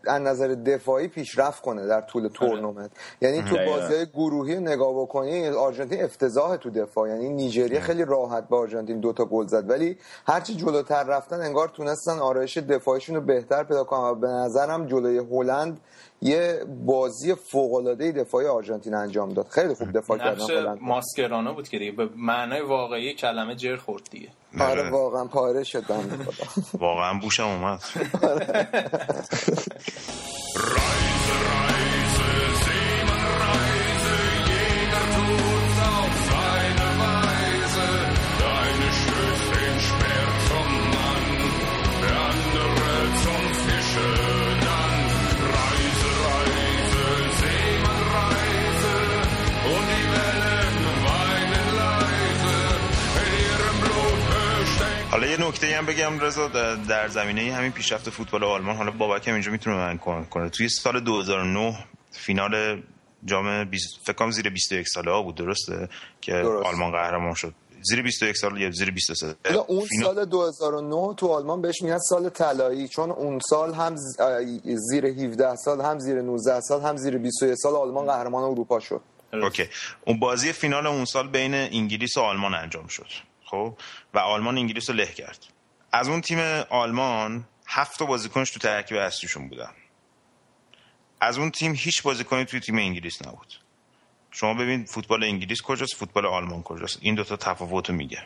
از نظر دفاعی پیشرفت کنه در طول آره. تورنمنت. یعنی تو بازی گروهی نگاه بکنی آرژانتین افتضاح تو دفاع. یعنی نیجریه خیلی راحت به آرژانتین دوتا گل زد. ولی هرچی جلوتر رفتن انگار تونستن آرایش دفاعیشون رو بهتر پیدا کنن. و به نظرم جلوی هلند یه بازی فوق العاده دفاعی آرژانتین انجام داد. خیلی خوب دفاع کردن ماسکرانا بود که دیگه. به معنای واقعی کلمه جر خورد دیگه. آره, آره. واقعا پاره شدم واقعا بوشم اومد. (laughs) نکته هم بگم رضا در زمینه همین پیشرفت فوتبال آلمان حالا بابک هم اینجا می‌تونه من کنه. توی سال 2009 فینال جام 20 فکر کنم زیر 21 ساله ها بود درسته؟ که درست. آلمان قهرمان شد. زیر 21 سال یا زیر 23 اون فینال... سال 2009 تو آلمان بهش میگن سال طلایی چون اون سال هم زیر 17 سال هم زیر 19 سال هم زیر 21 سال آلمان قهرمان اروپا شد. اوکی. اون بازی فینال اون سال بین انگلیس و آلمان انجام شد. خب و آلمان انگلیس رو له کرد. از اون تیم آلمان هفت بازیکنش تو ترکیب اصلیشون بودن. از اون تیم هیچ بازیکنی توی تیم انگلیس نبود. شما ببین فوتبال انگلیس کجاست فوتبال آلمان کجاست؟ این دوتا تفاوت میگه.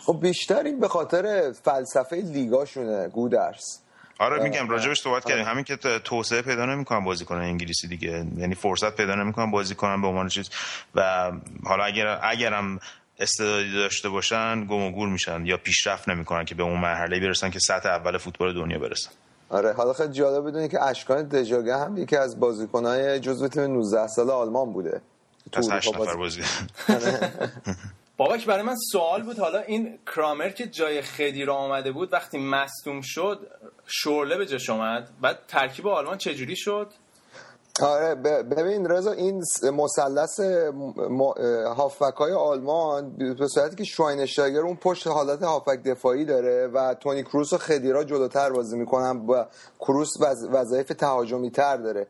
خب بیشتر این به خاطر فلسفه لیگاشونه گودرس. آره میگم راجبش صحبت کردیم. همین که توسعه پیدا نمی‌کنن بازیکن انگلیسی دیگه. یعنی فرصت پیدا نمی‌کنن بازی کنن به عنوان چیز. و حالا اگر اگرم استعدادی داشته باشن گم و گور میشن یا پیشرفت نمی‌کنن که به اون مرحله برسن که سطح اول فوتبال دنیا برسن آره حالا خیلی جالب بدونی که اشکان دژاگه هم یکی از بازیکنهای جزو تیم 19 ساله آلمان بوده. پس هشت نفر بازی (laughs) باباک برای من سوال بود. حالا این کرامر که جای خدی را آمده بود وقتی مصدوم شد شورله به جاش اومد. بعد ترکیب آلمان چجوری شد؟ آره ببین رضا این مثلث هافک های آلمان به صورتی که شواینشتاگر اون پشت حالت هافک دفاعی داره و تونی کروس و خدیرا جلوتر بازی می‌کنن و کروس وظایف تهاجمی تر داره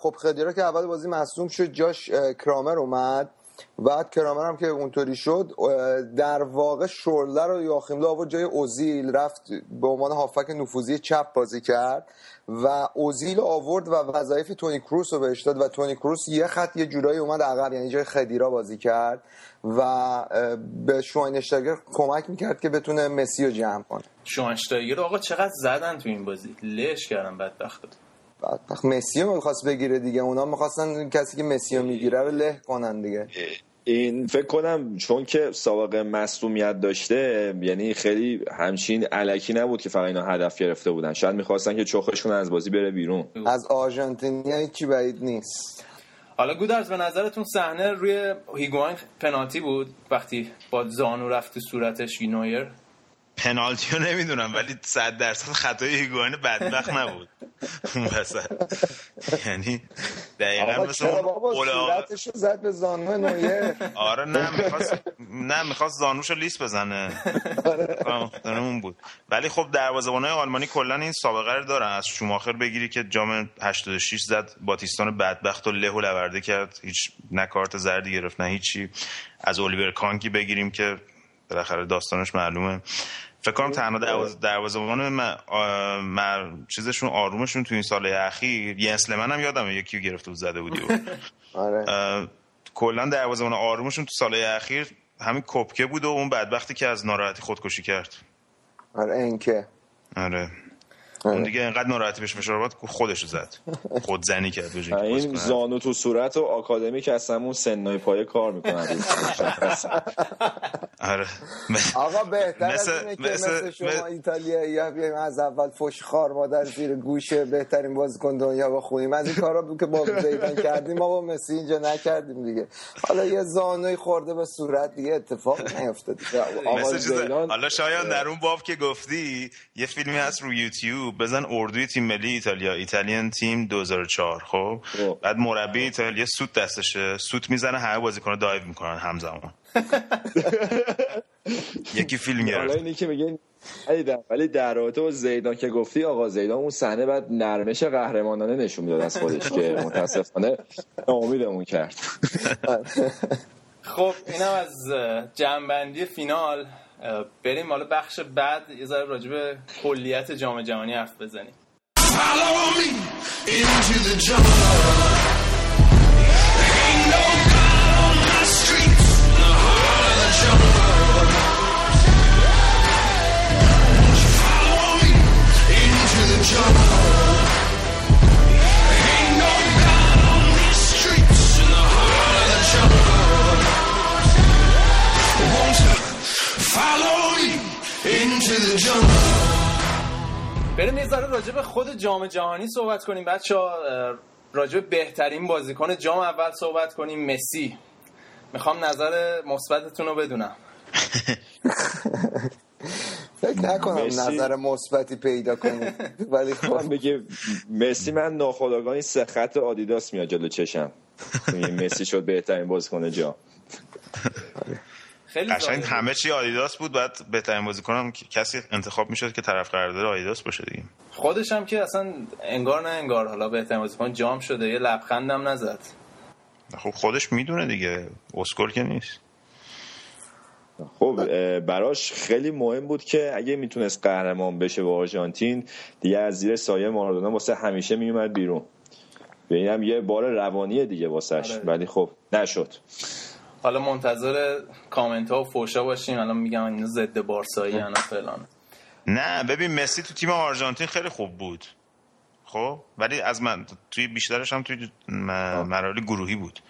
خب خدیرا که اول بازی مصوم شد جاش کرامر اومد. بعد کرامر هم که اونطوری شد در واقع شورله رو یاخیم آورد جای اوزیل رفت به عنوان هافک نفوذی چپ بازی کرد و اوزیل آورد و وظایف تونی کروس رو بهش داد و تونی کروس یه خط یه جورایی اومد عقب یعنی جای خدیرا بازی کرد و به شواینشتاگر کمک می‌کرد که بتونه مسی رو جمع کنه. شواینشتاگر آقا چقدر زدن تو این بازی؟ لش بدبخت بدبخت مسی رو می‌خواست بگیره دیگه. اونا می‌خواستن کسی که مسی رو می‌گیره رو له کنن دیگه. این فکر کنم چون که سابقه مصومیت داشته یعنی خیلی همچین علکی نبود که فقط اینا هدف گرفته بودن. شاید می‌خواستن که چخشون از بازی بره بیرون. از آرژانتینیا چی بعید نیست. حالا گودرز به نظرتون صحنه روی هیگواین پنالتی بود؟ وقتی با زانو رفت تو صورتش نویر پنالتی رو نمی‌دونم ولی صد درصد خطای هیگوین بدبخت نبود. اون وسط. یعنی دقیقا مثل اون زد به زانو نویه؟ آره نه می‌خواست نه می‌خواست زانوشو لیست بزنه. آره. اون بود. ولی خب دروازه‌بانای آلمانی کلا این سابقه رو دارن. از شوماخر بگیری که جام 86 زد باتیستان بدبخت و له و لورده کرد. هیچ نه کارت زردی گرفت نه هیچی. از الیور کانکی بگیریم که بالاخره داستانش معلومه. فکر کنم تنها دروازه‌بان مر... چیزشون آرومشون تو این سال اخیر ینس من هم یادم یکی گرفته بود زده بودی (laughs) آره. کلا دروازه‌بان آرومشون تو سال اخیر همین کپکه بود و اون بدبختی که از ناراحتی خودکشی کرد. آره اینکه. آره. اون دیگه اینقدر ناراحتی بهش فشار آورد خودش رو زد. خود زنی کرد این زانو تو صورت و آکادمی که اصلا اون سنای پایه کار می‌کنن (laughs) آره. آقا بهتر از اینه که مثل شما ایتالیا یا بیایم از اول فش خار مادر زیر گوشه بهترین بازیکن دنیا بخونیم از این کارا که با زیدان کردیم ما با مسی اینجا نکردیم دیگه. حالا یه زانوی خورده به صورت دیگه اتفاق نیفتاد حالا شایان در اون باب که گفتی یه فیلمی هست رو یوتیوب. بزن اردوی تیم ملی ایتالیا. ایتالیان تیم 2004 خب, خب. بعد مربی ایتالیا سوت دستشه. سوت می‌زنه همه بازیکن دایو می‌کنن همزمان. (laughs) یکی فیلم گرفت اینی که میگن ولی در رابطه با زیدان که گفتی آقا زیدان اون صحنه بعد نرمش قهرمانانه نشون می‌داد از خودش که (laughs) متاسفانه امیدمون کرد. (laughs) خب اینم از جنبندی فینال. بریم حالا بخش بعد یه ذره راجع به کلیت جام جهانی حرف بزنیم. بریم یه ذره راجع به خود جام جهانی صحبت کنیم. بچه ها راجع به بهترین بازیکن جام اول صحبت کنیم. مسی. می‌خوام نظر مثبتتون رو بدونم. فکر نکنم نظر مثبتی پیدا کنیم ولی خب. بگه مسی من سه خط آدیداس میاد جلو چشم. مسی شد بهترین بازیکن جام. خیلی قشنگ همه چی آدیداس بود. بعد بهترین بازیکنم کسی انتخاب می‌شد که طرف قرارداد آدیداس باشه دیگه. خودش هم که اصلا انگار نه انگار. حالا بهترین بازیکن جام شده. یه لبخندم نزد. خب خودش می‌دونه دیگه. اسکل که نیست. خب براش خیلی مهم بود که اگه می‌تونست قهرمان بشه با آرژانتین دیگه از زیر سایه مارادونا واسه همیشه میومد بیرون. به اینم یه بار روانی دیگه واسش. آره. ولی خب نشد. حالا منتظر کامنت ها و فوشا باشیم الان میگم اینا ضد بارسایی انا فلان. نه ببین مسی تو تیم آرژانتین خیلی خوب بود. خب؟ ولی از من توی بیشترش هم توی مراحل گروهی بود.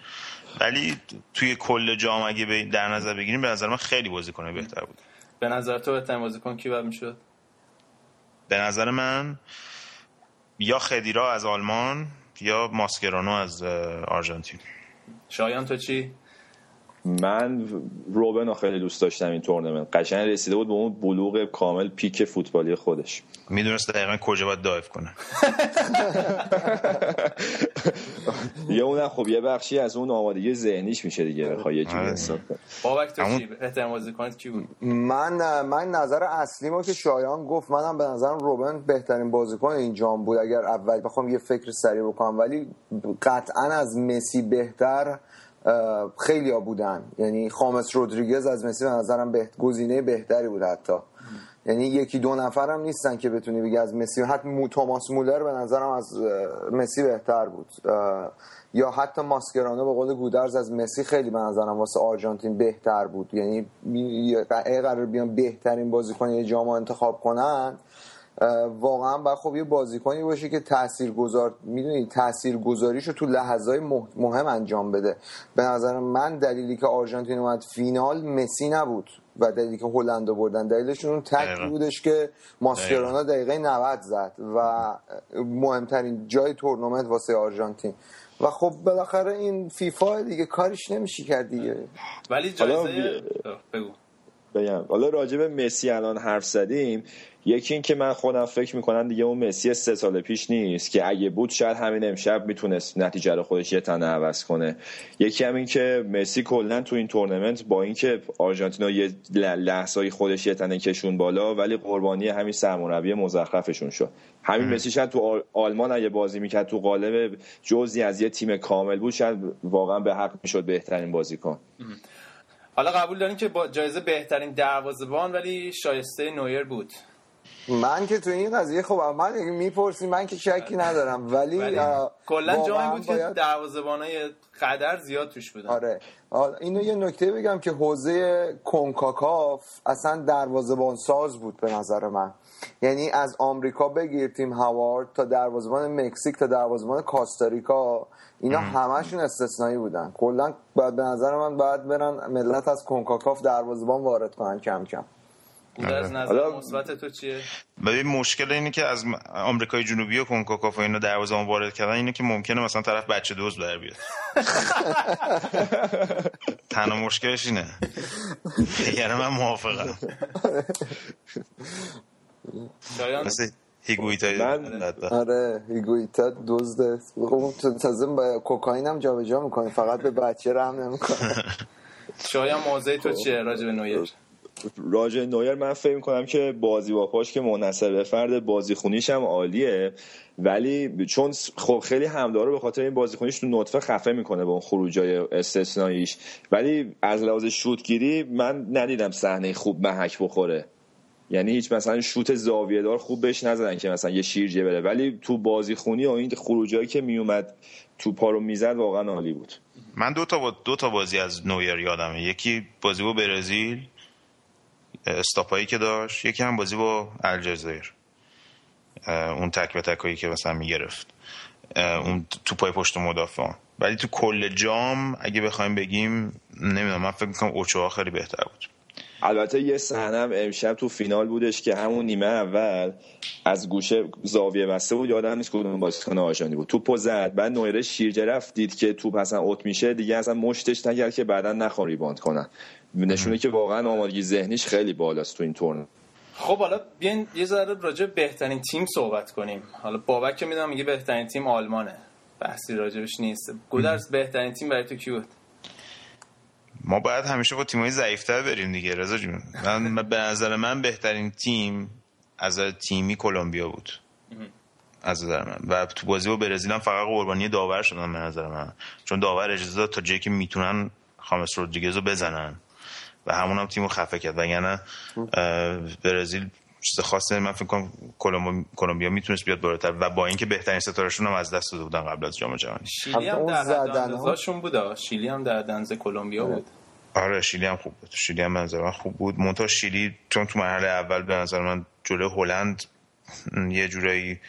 ولی توی کل جام اگه در نظر بگیریم به نظر من خیلی بازیکن بهتر بود. به نظر تو بهترین بازیکن کی باید می‌شد؟ به نظر من یا خدیرا از آلمان یا ماسکرانو از آرژانتین. شایان تو چی؟ من روبن خیلی دوست داشتم این تورنمنت. قشنگ رسیده بود به اون بلوغ کامل پیک فوتبالی خودش. می‌دونست دقیقا کجا باید دایف کنه. (laughs) یه اونم خب یه بخشی از اون آمادگی ذهنیش میشه دیگه بخوای یه جوری آره. حساب. بابک تو چی؟ بهترین بازیکنت کی بود؟ من من نظر اصلی ما که شایان گفت منم به نظرم روبن بهترین بازیکن این جام بود. اگر اول بخوام یه فکر سریع بکنم ولی قطعا از مسی بهتر خیلی ها بودن. یعنی خامس رودریگز از مسی به نظرم بهت... گزینه بهتری بود حتی. یعنی یکی دو نفر هم نیستن که بتونی بگی از مسی. حتی مو توماس مولر به نظرم از مسی بهتر بود. یا حتی ماسکرانو به قول گودرز از مسی خیلی به نظرم واسه آرژانتین بهتر بود. یعنی اگه قرار بیان بهترین بازیکن جام انتخاب کنن. واقعا باید خب یه بازیکنی باشه که تاثیرگذار می‌دونی تاثیرگذاریشو تو لحظه مهم انجام بده. به نظر من دلیلی که آرژانتین اومد فینال مسی نبود و دلیلی که هلند بردن دلیلشون اون تکی. بودش که ماسکرانا دقیقه 90 زد و مهمترین جای تورنمنت واسه آرژانتین. و خب بالاخره این فیفا دیگه کارش نمیشه کرد دیگه. ولی جایزه بگو. بگم. حالا راجع به مسی الان حرف زدیم. یکی این که من خودم فکر می‌کنم دیگه اون مسی سه سال پیش نیست که اگه بود شاید همین امشب می‌تونست نتیجه رو خودش یه تنه عوض کنه. یکی هم این که مسی کلا تو این تورنمنت با اینکه آرژانتینا یه لحظه خودش یه تنه کشون بالا ولی قربانی همین سرمربی مزخرفشون شد. همین مسی شاید تو آل- آلمان اگه بازی می‌کرد تو قالب جزئی از یه تیم کامل بود شاید واقعا به حق می‌شد بهترین بازیکن. حالا قبول دارین که با جایزه بهترین دروازه‌بان ولی شایسته نویر بود. من که تو این قضیه خب من می‌پرسی من که شکی ندارم ولی کلا جایی بود که باید- دروازه‌بانای قدر زیاد توش بودن. آره. اینو یه نکته بگم که حوزه کنکاکاف اصلا دروازه‌بان ساز بود به نظر من. یعنی از آمریکا بگیر تیم هاوارد تا دروازه‌بان مکزیک تا دروازه‌بان کاستاریکا اینا همشون استثنایی بودن. کلا به نظر من باید برن ملت از کنکاکاف دروازه‌بان وارد کنن کم کم. بود از نظر حالا- مثبت تو چیه؟ ببین مشکل اینه که از آمریکای جنوبی و کنکاکاف و اینو دروازه‌بان وارد کردن اینه که ممکنه مثلا طرف بچه دوز در بیاد. (laughs) تنها مشکلش اینه. دیگه من موافقم. مثل هیگویتای من-. آره هیگویتا دزده. تازه با کوکائین هم جابجا می‌کنه فقط به بچه رحم نمی‌کنه. (laughs) شایان موضع تو چیه راجع به نویر؟ (laughs) راجع نویر من فکر می‌کنم که بازی با پاش که منحصر به فرد بازی خونیش هم عالیه. ولی چون خب خیلی همدارو به خاطر این بازی خونیش تو نطفه خفه می‌کنه با اون خروجای استثناییش. ولی از لحاظ شوتگیری من ندیدم صحنه خوب محک بخوره. یعنی هیچ مثلا شوت زاویه دار خوب بهش نزدن که مثلا یه شیرجه بره. ولی تو بازی خونی و این خروجایی که میومد تو پارو می‌زد واقعا عالی بود. من دو تا دو تا بازی از نویر یادمه. یکی بازی با برزیل استاپایی که داشت یکی هم بازی با الجزایر. اون تک به تکایی که مثلا می‌گرفت. اون تو پای پشت مدافعان. ولی تو کل جام اگه بخوایم بگیم نمی‌دونم من فکر می‌کنم اوچوها خیلی بهتر بود. البته یه صحنه امشب تو فینال بودش که همون نیمه اول از گوشه زاویه بسته بود یادم نیست کدوم بازیکن آرژانتین بود. توپو زد بعد نویره شیرجه رفت دید که توپ اصلا اوت میشه دیگه اصلا مشتش نکرد که بعدا نخوان rebound کنن. نشونه که واقعا آمادگی ذهنیش خیلی بالاست تو این تورنمنت. خب حالا بیاین یه ذره راجع به بهترین تیم صحبت کنیم. حالا بابک که می‌دونم میگه بهترین تیم آلمانه. بحثی راجبش نیست. گودرز بهترین تیم برای تو کی بود؟ ما باید همیشه با تیمای ضعیفتر بریم دیگه رضا جون. من به نظر من بهترین تیم از تیمی کلمبیا بود. از نظر من. و تو بازی با برزیل هم فقط قربانی داور شدن به نظر من. چون داور اجازه داد تا جایی که می‌تونن خامس رودریگز رو بزنن. و همون هم تیم رو خفه کرد. وگرنه اه، برزیل چیز خاصی من فکر کنم کلمبیا- می‌تونست بیاد بالاتر و با اینکه بهترین ستارهشون هم از دست داده بودن قبل از جام جهانی. شیلی هم در اندازه‌شون بود. شیلی هم در دنزه کلمبیا بود. آره شیلی هم خوب بود. شیلی هم به نظر من خوب بود. منتها شیلی چون تو مرحله اول به نظر من جلو هلند یه جورایی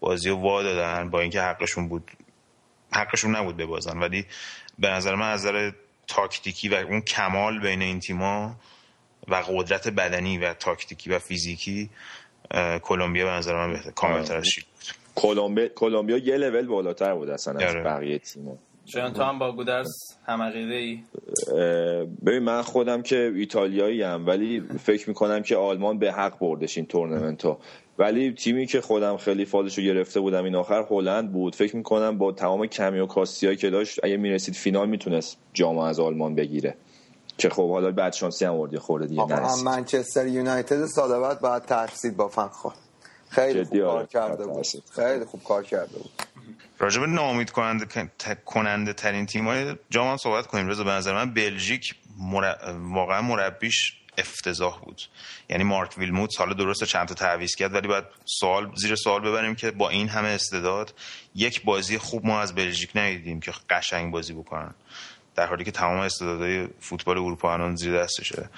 بازی رو وا دادن با اینکه حقشون بود. حقشون نبود ببازن. ولی به نظر من از نظر تاکتیکی و اون کمال بین این تیما و قدرت بدنی و تاکتیکی و فیزیکی کلمبیا به نظر من بهتر کاملتر از شیلی بود. کلمبیا کلمبیا یه لول بالاتر بود اصلا از آره. بقیه تیم‌ها. شایان تو هم با گودرز هم ای؟ ببین من خودم که ایتالیایی هم ولی فکر می‌کنم که آلمان به حق بردش این تورنمنتو. ولی تیمی که خودم خیلی فازشو گرفته بودم این آخر هلند بود. فکر می‌کنم با تمام کمی و کاستیایی که داشت اگه می‌رسید فینال می‌تونست جام از آلمان بگیره. که خب حالا بعد شانسی هم وردی خورده دیگه هم منچستر یونایتد سال بعد باید ترسید با فنخواه خیلی خوب کار آره. کرده بود. خیلی خوب کار کرده بود. راجب ناامید کننده کننده ترین تیم های جام صحبت کنیم. رضا به نظر من بلژیک واقعا مربیش افتضاح بود. یعنی مارک ویلموت حالا درست چند تا تعویض کرد ولی باید سوال زیر سوال ببریم که با این همه استعداد یک بازی خوب ما از بلژیک ندیدیم که قشنگ بازی بکنن. در حالی که تمام استعدادهای فوتبال اروپا الان زیر دستشه.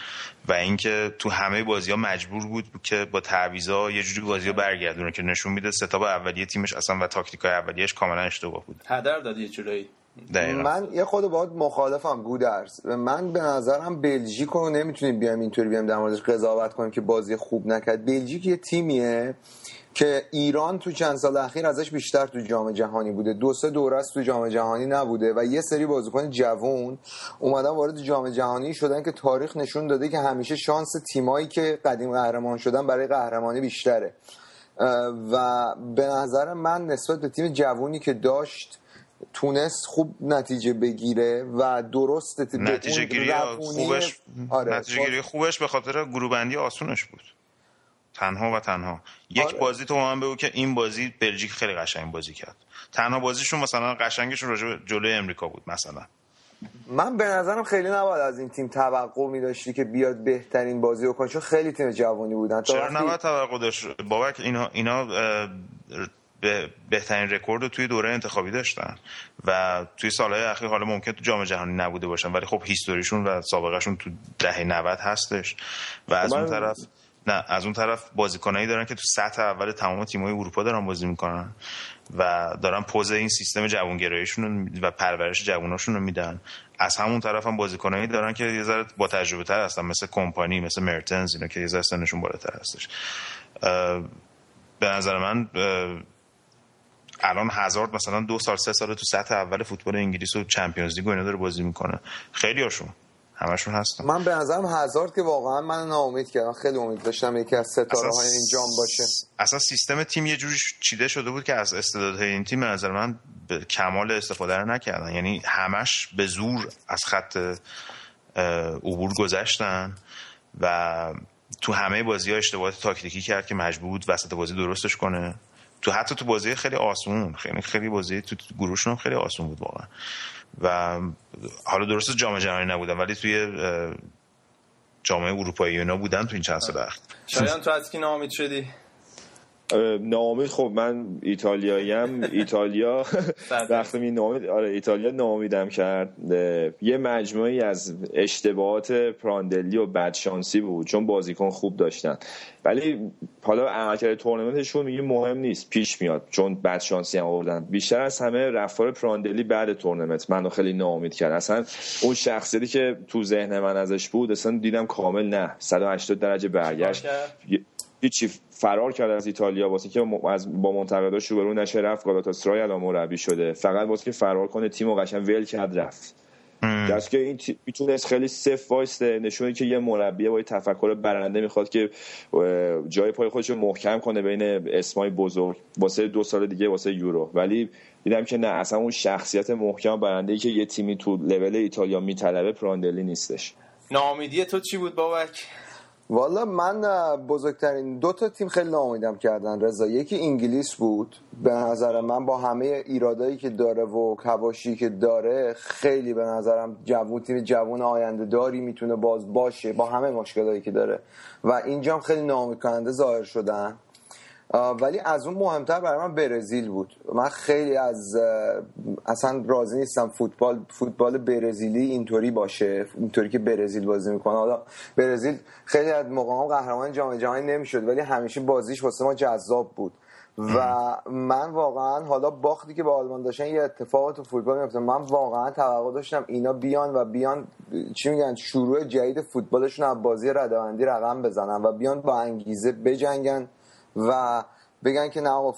و اینکه تو همه بازی ها مجبور بود که با تعویضا یه جوری بازی ها برگردونه که نشون میده ستاب اولیه تیمش اصلا و تاکتیکای اولیهش کاملا اشتباه بود. هدر داد یه من یه خود باید مخالفم گودرز. من به نظرم بلژیک رو نمی‌تونیم بیایم اینطوری بیایم در موردش قضاوت کنیم که بازی خوب نکرد. بلژیک یه تیمیه که ایران تو چند سال اخیر ازش بیشتر تو جام جهانی بوده. دو سه دوره است تو جام جهانی نبوده و یه سری بازیکن جوون اومدن وارد جام جهانی شدن که تاریخ نشون داده که همیشه شانس تیمایی که قدیم قهرمان شدن برای قهرمانی بیشتره. و به نظر من نسبت به تیم جوونی که داشت تونست خوب نتیجه بگیره و درست نتیجه گیری خوبش آره نتیجه گیری خوبش به خاطر گروبندی آسونش بود. تنها و تنها. یک آره. بازی تو من بگو که این بازی بلژیک خیلی قشنگ بازی کرد. تنها بازیشون مثلا قشنگشون راجع جلوی امریکا بود مثلا. من به نظرم خیلی نباید از این تیم توقع می داشتی که بیاد بهترین بازی رو کنه چون خیلی تیم جوانی بودن. چرا وقتی... نباید توقع داشت؟ بابک اینا اینا به بهترین رکورد رو توی دوره انتخابی داشتن. و توی سالهای اخیر حالا ممکن تو جام جهانی نبوده باشن ولی خب هیستوریشون و سابقهشون تو دهه 90 هستش. و از اون طرف نه از اون طرف بازیکنایی دارن که تو سطح اول تمام تیم‌های اروپا دارن بازی می‌کنن و دارن پوز این سیستم جوانگراییشون و پرورش جواناشون رو میدن. از همون طرف هم بازیکنایی دارن که یه ذره با تجربه تر هستن مثل کمپانی مثل مرتنز اینا که یه ذره سنشون بالاتر هستش. به نظر من الان هزارد مثلا دو سال سه سال تو سطح اول فوتبال انگلیس و چمپیونز لیگ و اینا داره بازی می‌کنه. خیلی هاشون همشون هستن. من به نظرم هزارد که واقعا من ناامید کردم. خیلی امید داشتم یکی از ستاره های این جام باشه. اصلا سیستم تیم یه جوری چیده شده بود که از استعدادهای این تیم به نظر من به کمال استفاده رو نکردن. یعنی همش به زور از خط عبور گذشتن و تو همه بازی ها اشتباهات تاکتیکی کرد که مجبور بود وسط بازی درستش کنه. تو حتی تو بازی خیلی آسون خیلی خیلی بازی تو گروهشون خیلی آسون بود واقعا. و حالا درست جام جهانی نبودن ولی توی جامعه اروپایی اینا بودن تو این چند سال اخیر. شایان تو از کی ناامید شدی؟ ناامید خب من ایتالیاییم ایتالیا. (laughs) وقتی می ناامید آره ایتالیا ناامیدم کرد. یه مجموعی از اشتباهات پراندلی و بدشانسی بود چون بازیکن خوب داشتن. ولی حالا عملکرد تورنمنتشون میگه مهم نیست پیش میاد چون بدشانسی هم آوردن. بیشتر از همه رفتار پراندلی بعد تورنمنت منو خیلی ناامید کرد. اصلا اون شخصیتی که تو ذهن من ازش بود اصلا دیدم کامل نه. 180 درجه برگشت. هیچی فرار کرد از ایتالیا واسه که از با منتقداش روبرو نشه رفت گالاتاسرای الان مربی شده. فقط واسه که فرار کنه تیم و قشنگ ول کرد رفت. دست که این می‌تونست خیلی صف وایسته. نشونه که یه مربی با تفکر برنده می‌خواد که جای پای خودش محکم کنه بین اسمای بزرگ. واسه دو سال دیگه واسه یورو. ولی دیدم که نه اصلا اون شخصیت محکم برنده ای که یه تیمی تو لول ایتالیا میطلبه پراندلی نیستش. ناامیدی تو چی بود بابک؟ والا من بزرگترین دو تا تیم خیلی ناامیدم کردن. رضا یکی انگلیس بود. به نظر من با همه ایرادایی که داره و کباشی که داره خیلی به نظرم جوون تیم جوون آینده داری می‌تونه باز باشه با همه مشکلاتی که داره. و اینجا خیلی ناامید کننده ظاهر شدن. ولی از اون مهمتر برای من برزیل بود. من خیلی از اصلا راضی نیستم فوتبال فوتبال برزیلی اینطوری باشه اینطوری که برزیل بازی می‌کنه. حالا برزیل خیلی از موقع قهرمان جام جهانی نمی‌شد ولی همیشه بازیش واسه ما جذاب بود. و من واقعا حالا باختی که با آلمان داشتن یه اتفاق تو فوتبال میفته من واقعا توقع داشتم اینا بیان و بیان چی میگن شروع جدید فوتبالشون از بازی رداوندی رقم بزنن و بیان با انگیزه بجنگن. و بگن که نه آقا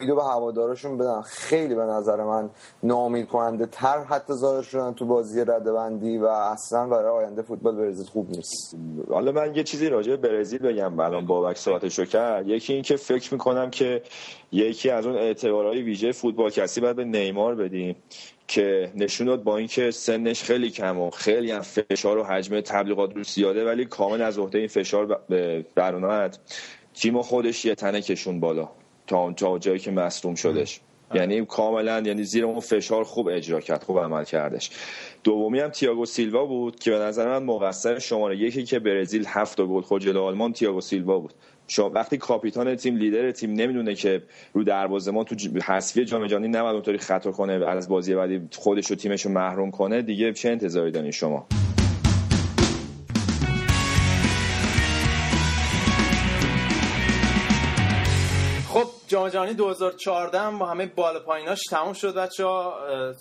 امیدو به هوادارشون بدن. خیلی به نظر من ناامید کننده تر حتی ظاهر شدن تو بازی ردبندی و اصلا برای آینده فوتبال برزیل خوب نیست. حالا من یه چیزی راجع به برزیل بگم الان بابک صحبتشو کرد. یکی این که فکر می‌کنم که یکی از اون اعتبارهای ویژه فوتبال کسی باید به نیمار بدیم که نشون با اینکه سنش خیلی کم و خیلی هم فشار و حجم تبلیغات رو زیاده ولی کامل از عهده این فشار اومد تیم خودش یه تنه کشون بالا. تا تا جایی که مصدوم شدش. یعنی کاملا یعنی زیر اون فشار خوب اجرا کرد خوب عمل کردش. دومی هم تییاگو سیلوا بود که به نظر من مقصر شماره یکی که برزیل هفت گل خورد جلو آلمان تییاگو سیلوا بود. شما وقتی کاپیتان تیم لیدر تیم نمی‌دونه که رو دروازه ما تو حذفی جام جهانی نباید اونطوری خطا کنه از بازی بعدی خودش و تیمش رو محروم کنه دیگه چه انتظاری دارین شما؟ جام جهانی 2014 با همه بالا پاییناش تموم شد بچه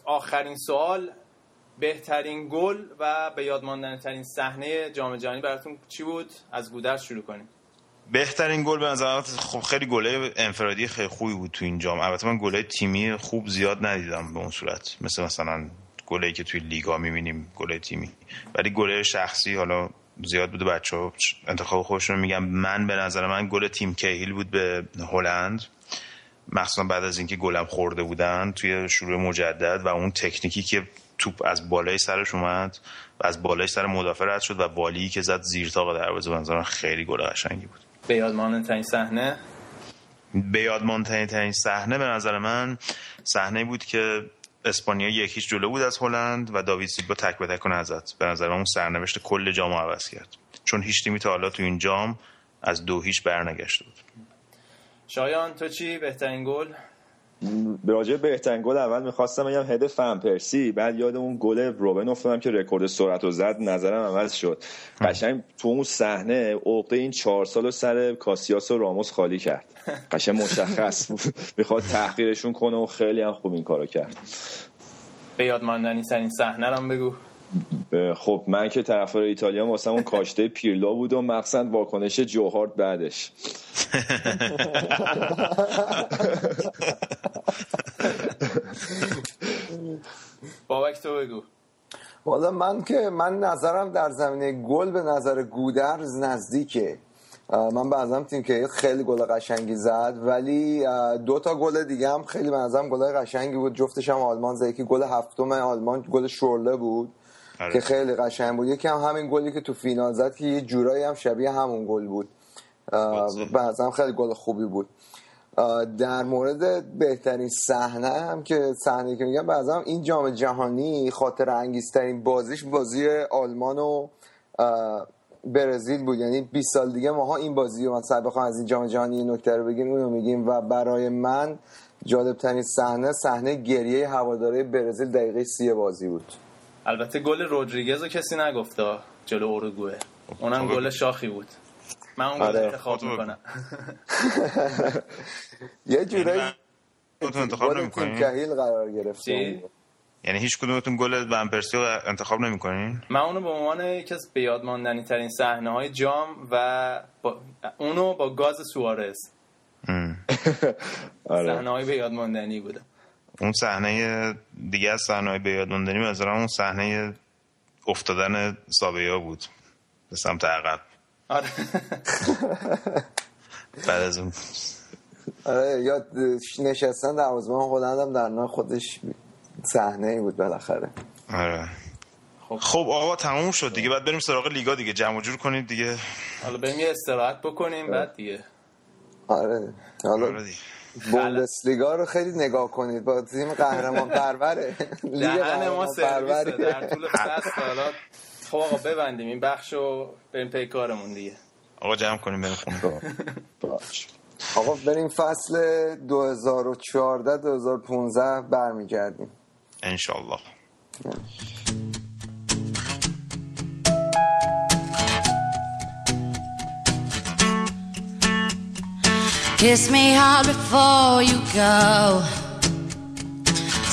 آخرین سوال بهترین گل و به یاد ترین صحنه جام جهانی براتون چی بود؟ از گودرز شروع کنیم. بهترین گل به نظر خب خیلی گله انفرادی خیلی خوبی بود تو این جام. البته من گله تیمی خوب زیاد ندیدم به اون صورت. مثل مثلا گلی که توی لیگا می‌بینیم گله تیمی. ولی گله شخصی حالا زیاد بوده بچه ها انتخاب خودشون میگم. من به نظر من گل تیم کهیل بود به هلند. مخصوصا بعد از اینکه گلم خورده بودن توی شروع مجدد و اون تکنیکی که توپ از بالای سرش اومد و از بالای سر مدافع رد شد و بالی که زد زیر تاق دروازه بنظرم خیلی گل قشنگی بود. به یاد ماندنی صحنه؟ به یاد ماندنی ترین صحنه به نظر من صحنه بود که اسپانیا یکیش جلو بود از هلند و داوید سیلوا تک به تک نزد. به نظر اون سرنوشت کل جام عوض کرد. چون هیچ تیمی تا حالا تو این جام از دو هیچ برنگشته بود. شایان تو چی؟ بهترین گل؟ راجع بهترین گل اول می‌خواستم بگم هد فن پرسی. بعد یاد اون گل روبن افتادم که رکورد سرعت و زد نظرم عوض شد. قشنگ تو اون صحنه عقده این چهار سال سر کاسیاس و راموس خالی کرد. (laughs) قشنگ مشخص بود. می‌خواد تحقیرشون کنه و خیلی هم خوب این کارو کرد. به یاد ماندنی ترین صحنه رو بگو. خب من که طرفدار ایتالیا واسه اون کاشته پیرلو بود و مقصد واکنش جوهارد بعدش. بابک تو بگو. والا من که من نظرم در زمینه گل به نظر گودرز نزدیکه. من به نظرم تیم که خیلی گل قشنگی زد ولی دو تا گل دیگه هم خیلی به نظرم گل قشنگی بود. جفتش هم آلمان زد یکی گل هفتم آلمان گل شورله بود. آره. که خیلی قشنگ بود. یکی هم همین گلی که تو فینال زد که یه جورایی هم شبیه همون گل بود. به نظرم خیلی گل خوبی بود. در مورد بهترین صحنه هم که صحنه که میگم بعضا این جام جهانی خاطر انگیزترین بازیش بازی آلمان و برزیل بود. یعنی 20 سال دیگه ماها این بازی رو مثلا بخوام از این جام جهانی نکته رو بگیم اونو میگیم. و برای من جالب ترین صحنه صحنه گریه هواداره برزیل دقیقه سی بازی بود. البته گل رودریگز رو کسی نگفته جلو اورگوئه. اونم گل شاخی بود. من اون آره. انتخاب می‌کنم. (laughs) یه جورایی تو انتخاب نمی‌کنی کهیل قرار گرفته یعنی هیچ کدومتون گل ون پرسی رو انتخاب نمی‌کنین؟ من اونو به عنوان یکی از به یاد ماندنی ترین صحنه های جام و با اونو با گاز سوارز. (laughs) آره. صحنه های به یاد ماندنی بوده. اون صحنه دیگه از صحنه های به یاد ماندنی مثلا اون صحنه افتادن سابیا بود به سمت عقب. آره. (laughs) بعد از اون. آره یا نشستن در آزمان خودم در نوع خودش صحنه ای بود بالاخره. آره. خب. خب آقا تموم شد دیگه. بعد بریم سراغ لیگا دیگه. جمع جور کنید دیگه. حالا بریم یه استراحت بکنیم بعد دیگه. آره. حالا آره بوندسلیگا رو خیلی نگاه کنید. با تیم قهرمان پروره دهن ما سرویسه. در طول فصل حالا خب آقا ببندیم. این بخش رو بریم پی کارمون دیگه. آقا جمع کنیم بریم خونه. آقا بریم فصل 2014 2015 برمیگردیم. انشالله Kiss me hard before you go.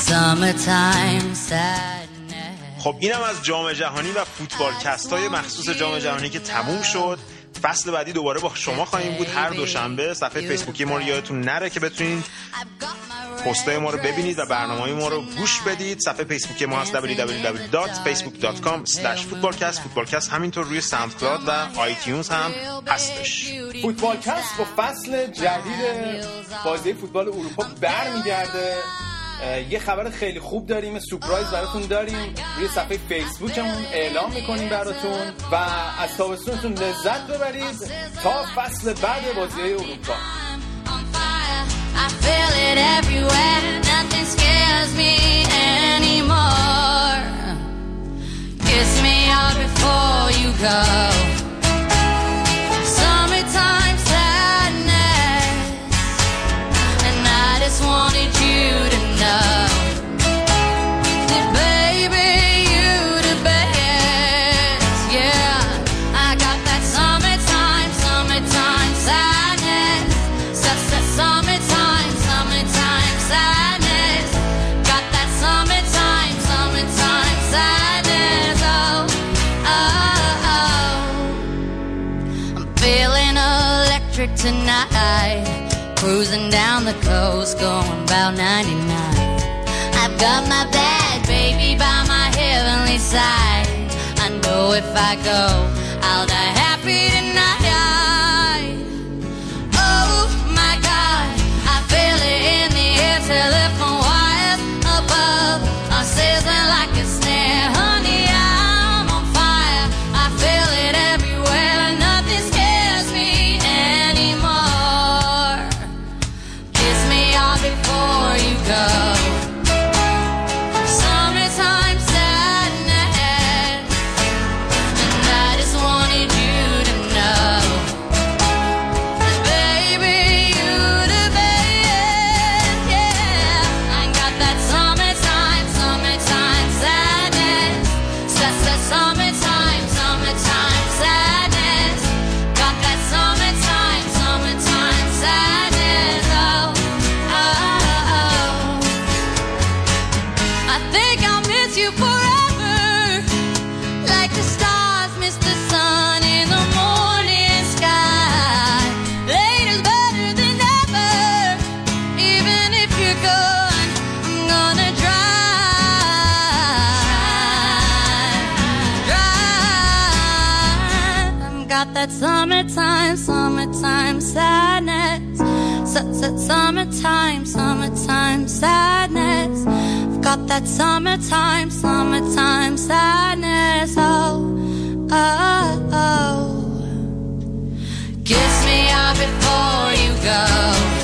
Summertime sadness. خب اینم از جام جهانی و فوتبال کستای مخصوص جام جهانی که تموم شد. فصل بعدی دوباره با شما خواهیم بود. هر دوشنبه صفحه فیسبوکی ما رو یادتون نره که بتونید پستای ما رو ببینید و برنامه ما رو گوش بدید. صفحه فیسبوکی ما هست www.facebook.com/footballcast فوتبالکست همینطور روی SoundCloud و آیتیونز هم هستش. فوتبالکست با فصل جدید بازی فوتبال اروپا برمیگرده. یه خبر خیلی خوب داریم سورپرایز براتون داریم. روی صفحه فیسبوکمون اعلام می‌کنیم براتون و از تابستونتون لذت ببرید تا فصل بعد بازی اروپا. Go. Cruising down the coast, going about 99. I've got my bad baby by my heavenly side. I know if I go, I'll die summertime, summertime sadness. Summertime, summertime sadness. I've got that summertime, summertime sadness. Oh, oh, oh. Kiss me out before you go.